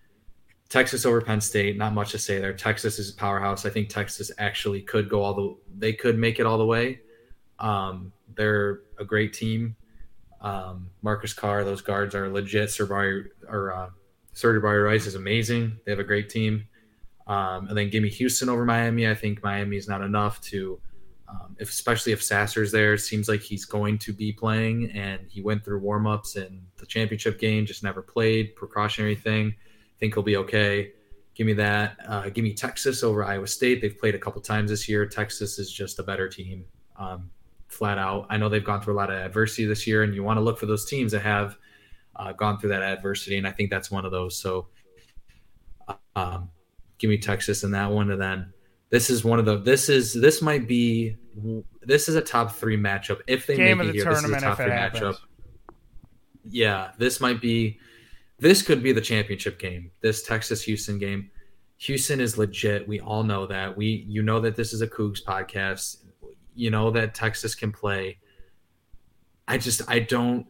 Texas over Penn State, not much to say there. Texas is a powerhouse. I think Texas actually could go all the they could make it all the way. Um, they're a great team. Um, Marcus Carr, those guards are legit. Sirbari or uh, Rice is amazing. They have a great team. Um, and then give me Houston over Miami. I think Miami is not enough to, um, if, especially if Sasser's there. Seems like he's going to be playing, and he went through warmups in the championship game, just never played. Precautionary thing. Think he'll be okay. Give me that. Uh, give me Texas over Iowa State. They've played a couple times this year. Texas is just a better team, um, flat out. I know they've gone through a lot of adversity this year, and you want to look for those teams that have uh, gone through that adversity, and I think that's one of those. So, um, give me Texas in that one, and then this is one of the. This is this might be this is a top three matchup if they Game make it the here. This is a top three happens. matchup. Yeah, this might be. This could be the championship game. This Texas Houston game. Houston is legit. We all know that. We you know that this is a Cougs podcast. You know that Texas can play. I just I don't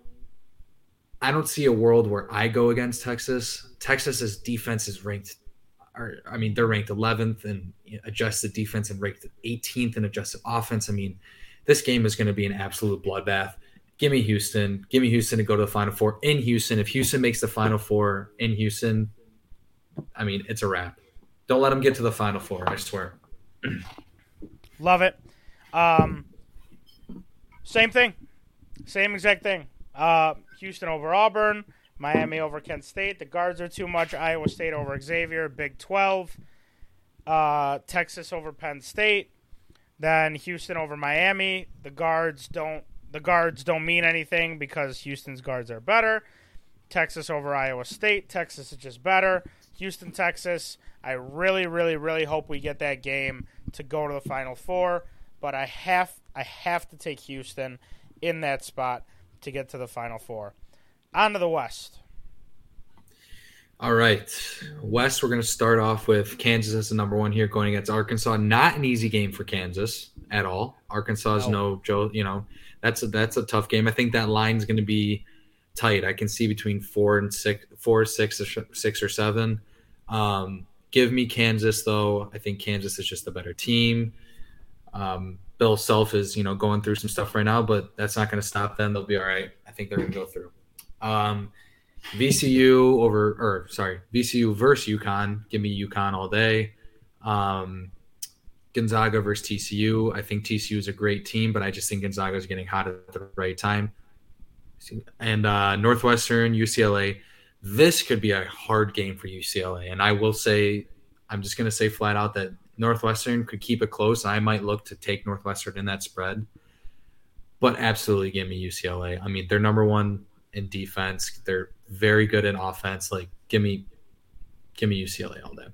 I don't see a world where I go against Texas. Texas's defense is ranked I mean they're ranked 11th in adjusted defense and ranked 18th in adjusted offense. I mean, this game is going to be an absolute bloodbath. Give me Houston. Give me Houston to go to the final four in Houston. If Houston makes the final four in Houston, I mean, it's a wrap. Don't let them get to the final four, I swear. Love it. Um, same thing. Same exact thing. Uh, Houston over Auburn. Miami over Kent State. The guards are too much. Iowa State over Xavier. Big 12. Uh, Texas over Penn State. Then Houston over Miami. The guards don't. The guards don't mean anything because Houston's guards are better. Texas over Iowa State. Texas is just better. Houston, Texas. I really, really, really hope we get that game to go to the Final Four. But I have, I have to take Houston in that spot to get to the Final Four. On to the West. All right. West, we're going to start off with Kansas as the number one here going against Arkansas. Not an easy game for Kansas at all. Arkansas is No. no Joe, you know, that's a, that's a tough game. I think that line's going to be tight. I can see between four and six, four, six, or six or seven. Um, give me Kansas though. I think Kansas is just a better team. Um, Bill Self is, you know, going through some stuff right now, but that's not going to stop them. They'll be all right. I think they're going to go through. Um, VCU over, or sorry, VCU versus UConn. Give me UConn all day. Um, Gonzaga versus TCU. I think TCU is a great team, but I just think Gonzaga is getting hot at the right time. And uh, Northwestern, UCLA. This could be a hard game for UCLA. And I will say, I'm just going to say flat out that Northwestern could keep it close. I might look to take Northwestern in that spread. But absolutely give me UCLA. I mean, they're number one in defense. They're very good in offense. Like, give me, give me UCLA all day.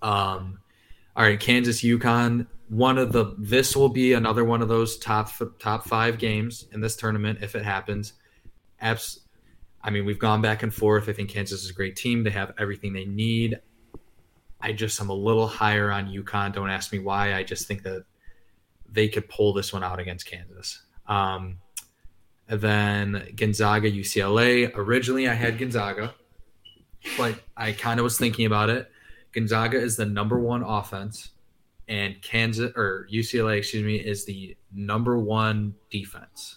Um, all right, Kansas, UConn. One of the this will be another one of those top top five games in this tournament if it happens. Abs- I mean, we've gone back and forth. I think Kansas is a great team. They have everything they need. I just am a little higher on UConn. Don't ask me why. I just think that they could pull this one out against Kansas. Um, then Gonzaga, UCLA. Originally, I had Gonzaga. but I kind of was thinking about it. Gonzaga is the number one offense, and Kansas or UCLA, excuse me, is the number one defense.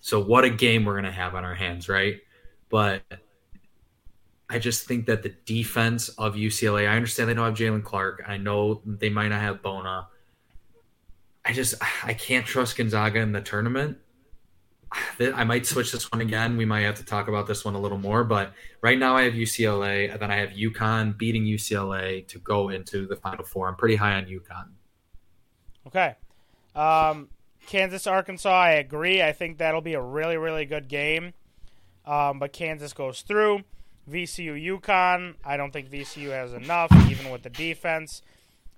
So what a game we're gonna have on our hands, right? But I just think that the defense of UCLA. I understand they don't have Jaylen Clark. I know they might not have Bona. I just I can't trust Gonzaga in the tournament. I might switch this one again. We might have to talk about this one a little more, but right now I have UCLA, and then I have UConn beating UCLA to go into the Final Four. I'm pretty high on UConn. Okay, um, Kansas Arkansas. I agree. I think that'll be a really really good game. Um, but Kansas goes through. VCU UConn. I don't think VCU has enough, even with the defense.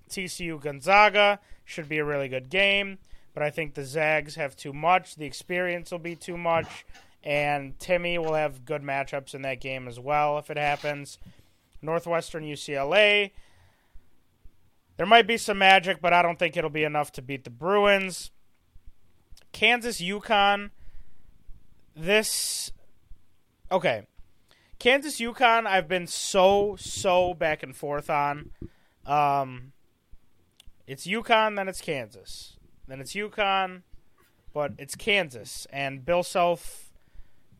TCU Gonzaga should be a really good game but I think the Zags have too much. The experience will be too much, and Timme will have good matchups in that game as well if it happens. Northwestern UCLA. There might be some magic, but I don't think it'll be enough to beat the Bruins. Kansas UConn. This okay. Kansas UConn I've been so so back and forth on. Um it's UConn, then it's Kansas. Then it's UConn, but it's Kansas and Bill Self.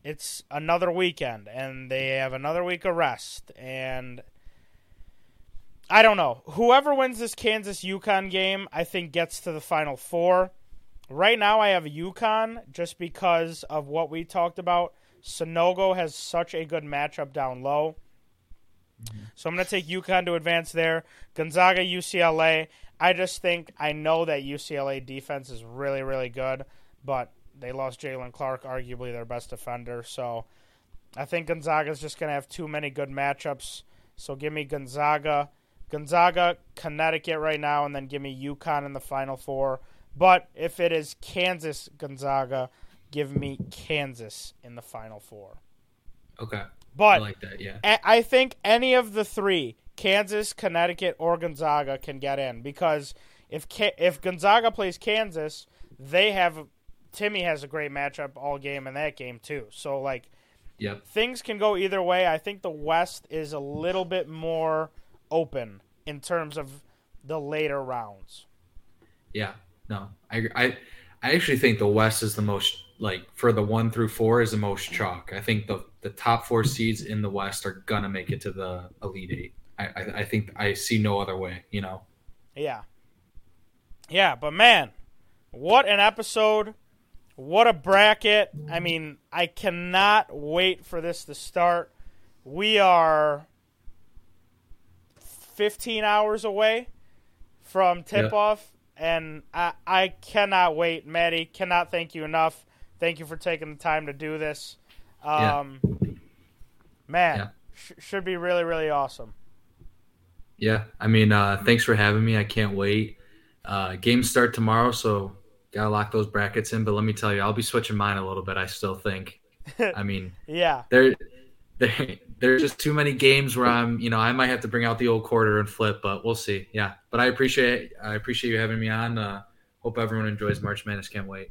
It's another weekend, and they have another week of rest, and I don't know. Whoever wins this Kansas UConn game, I think gets to the Final Four. Right now, I have UConn just because of what we talked about. Sanogo has such a good matchup down low. Mm-hmm. So I'm going to take UConn to advance there. Gonzaga, UCLA. I just think I know that UCLA defense is really, really good, but they lost Jaylen Clark, arguably their best defender. So I think Gonzaga is just going to have too many good matchups. So give me Gonzaga, Gonzaga, Connecticut right now, and then give me UConn in the Final Four. But if it is Kansas, Gonzaga, give me Kansas in the Final Four. Okay. But I like that, yeah. I think any of the three Kansas, Connecticut, or Gonzaga can get in because if if Gonzaga plays Kansas, they have Timme has a great matchup all game in that game too. So like, yep. things can go either way. I think the West is a little bit more open in terms of the later rounds. Yeah, no, I I I actually think the West is the most like for the one through four is the most chalk. I think the the top four seeds in the West are gonna make it to the Elite Eight. I, I, think I see no other way, you know. Yeah. Yeah, but man, what an episode. What a bracket. I mean, I cannot wait for this to start. We are 15 hours away from tip off, yeah. and I, I cannot wait. Matty, cannot thank you enough. Thank you for taking the time to do this. Um, yeah. Man, yeah. Sh- should be really, really awesome. Yeah, I mean, uh, thanks for having me. I can't wait. Uh, games start tomorrow, so gotta lock those brackets in. But let me tell you, I'll be switching mine a little bit. I still think. I mean, yeah, there, there, there's just too many games where I'm, you know, I might have to bring out the old quarter and flip, but we'll see. Yeah, but I appreciate, I appreciate you having me on. Uh, hope everyone enjoys March Madness. Can't wait.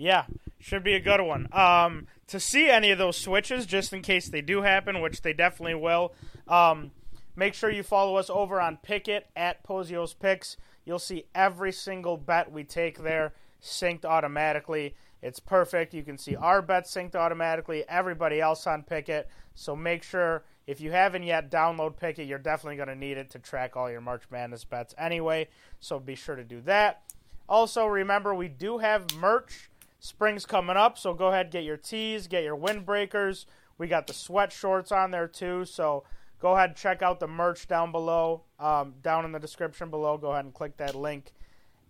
Yeah, should be a good one. Um, to see any of those switches, just in case they do happen, which they definitely will. Um, Make sure you follow us over on Pikkit at Pozios Picks. You'll see every single bet we take there synced automatically. It's perfect. You can see our bets synced automatically, everybody else on Pikkit. So make sure if you haven't yet, download Pikkit. You're definitely going to need it to track all your March Madness bets anyway. So be sure to do that. Also, remember we do have merch. Spring's coming up, so go ahead get your tees, get your windbreakers. We got the sweat shorts on there too. So go ahead and check out the merch down below, um, down in the description below. Go ahead and click that link.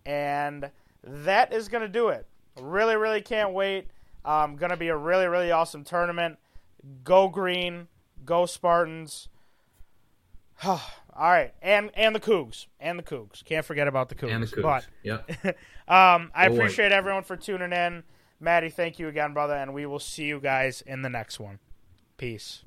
And that is to do it. Really, really can't wait. Um, to be a really, really awesome tournament. Go green, go Spartans. All right, and and the Cougs, and the Cougs. Can't forget about the Cougs. And the Cougs. But, yep. um, I appreciate everyone for tuning in. Matty, thank you again, brother, and we will see you guys in the next one. Peace.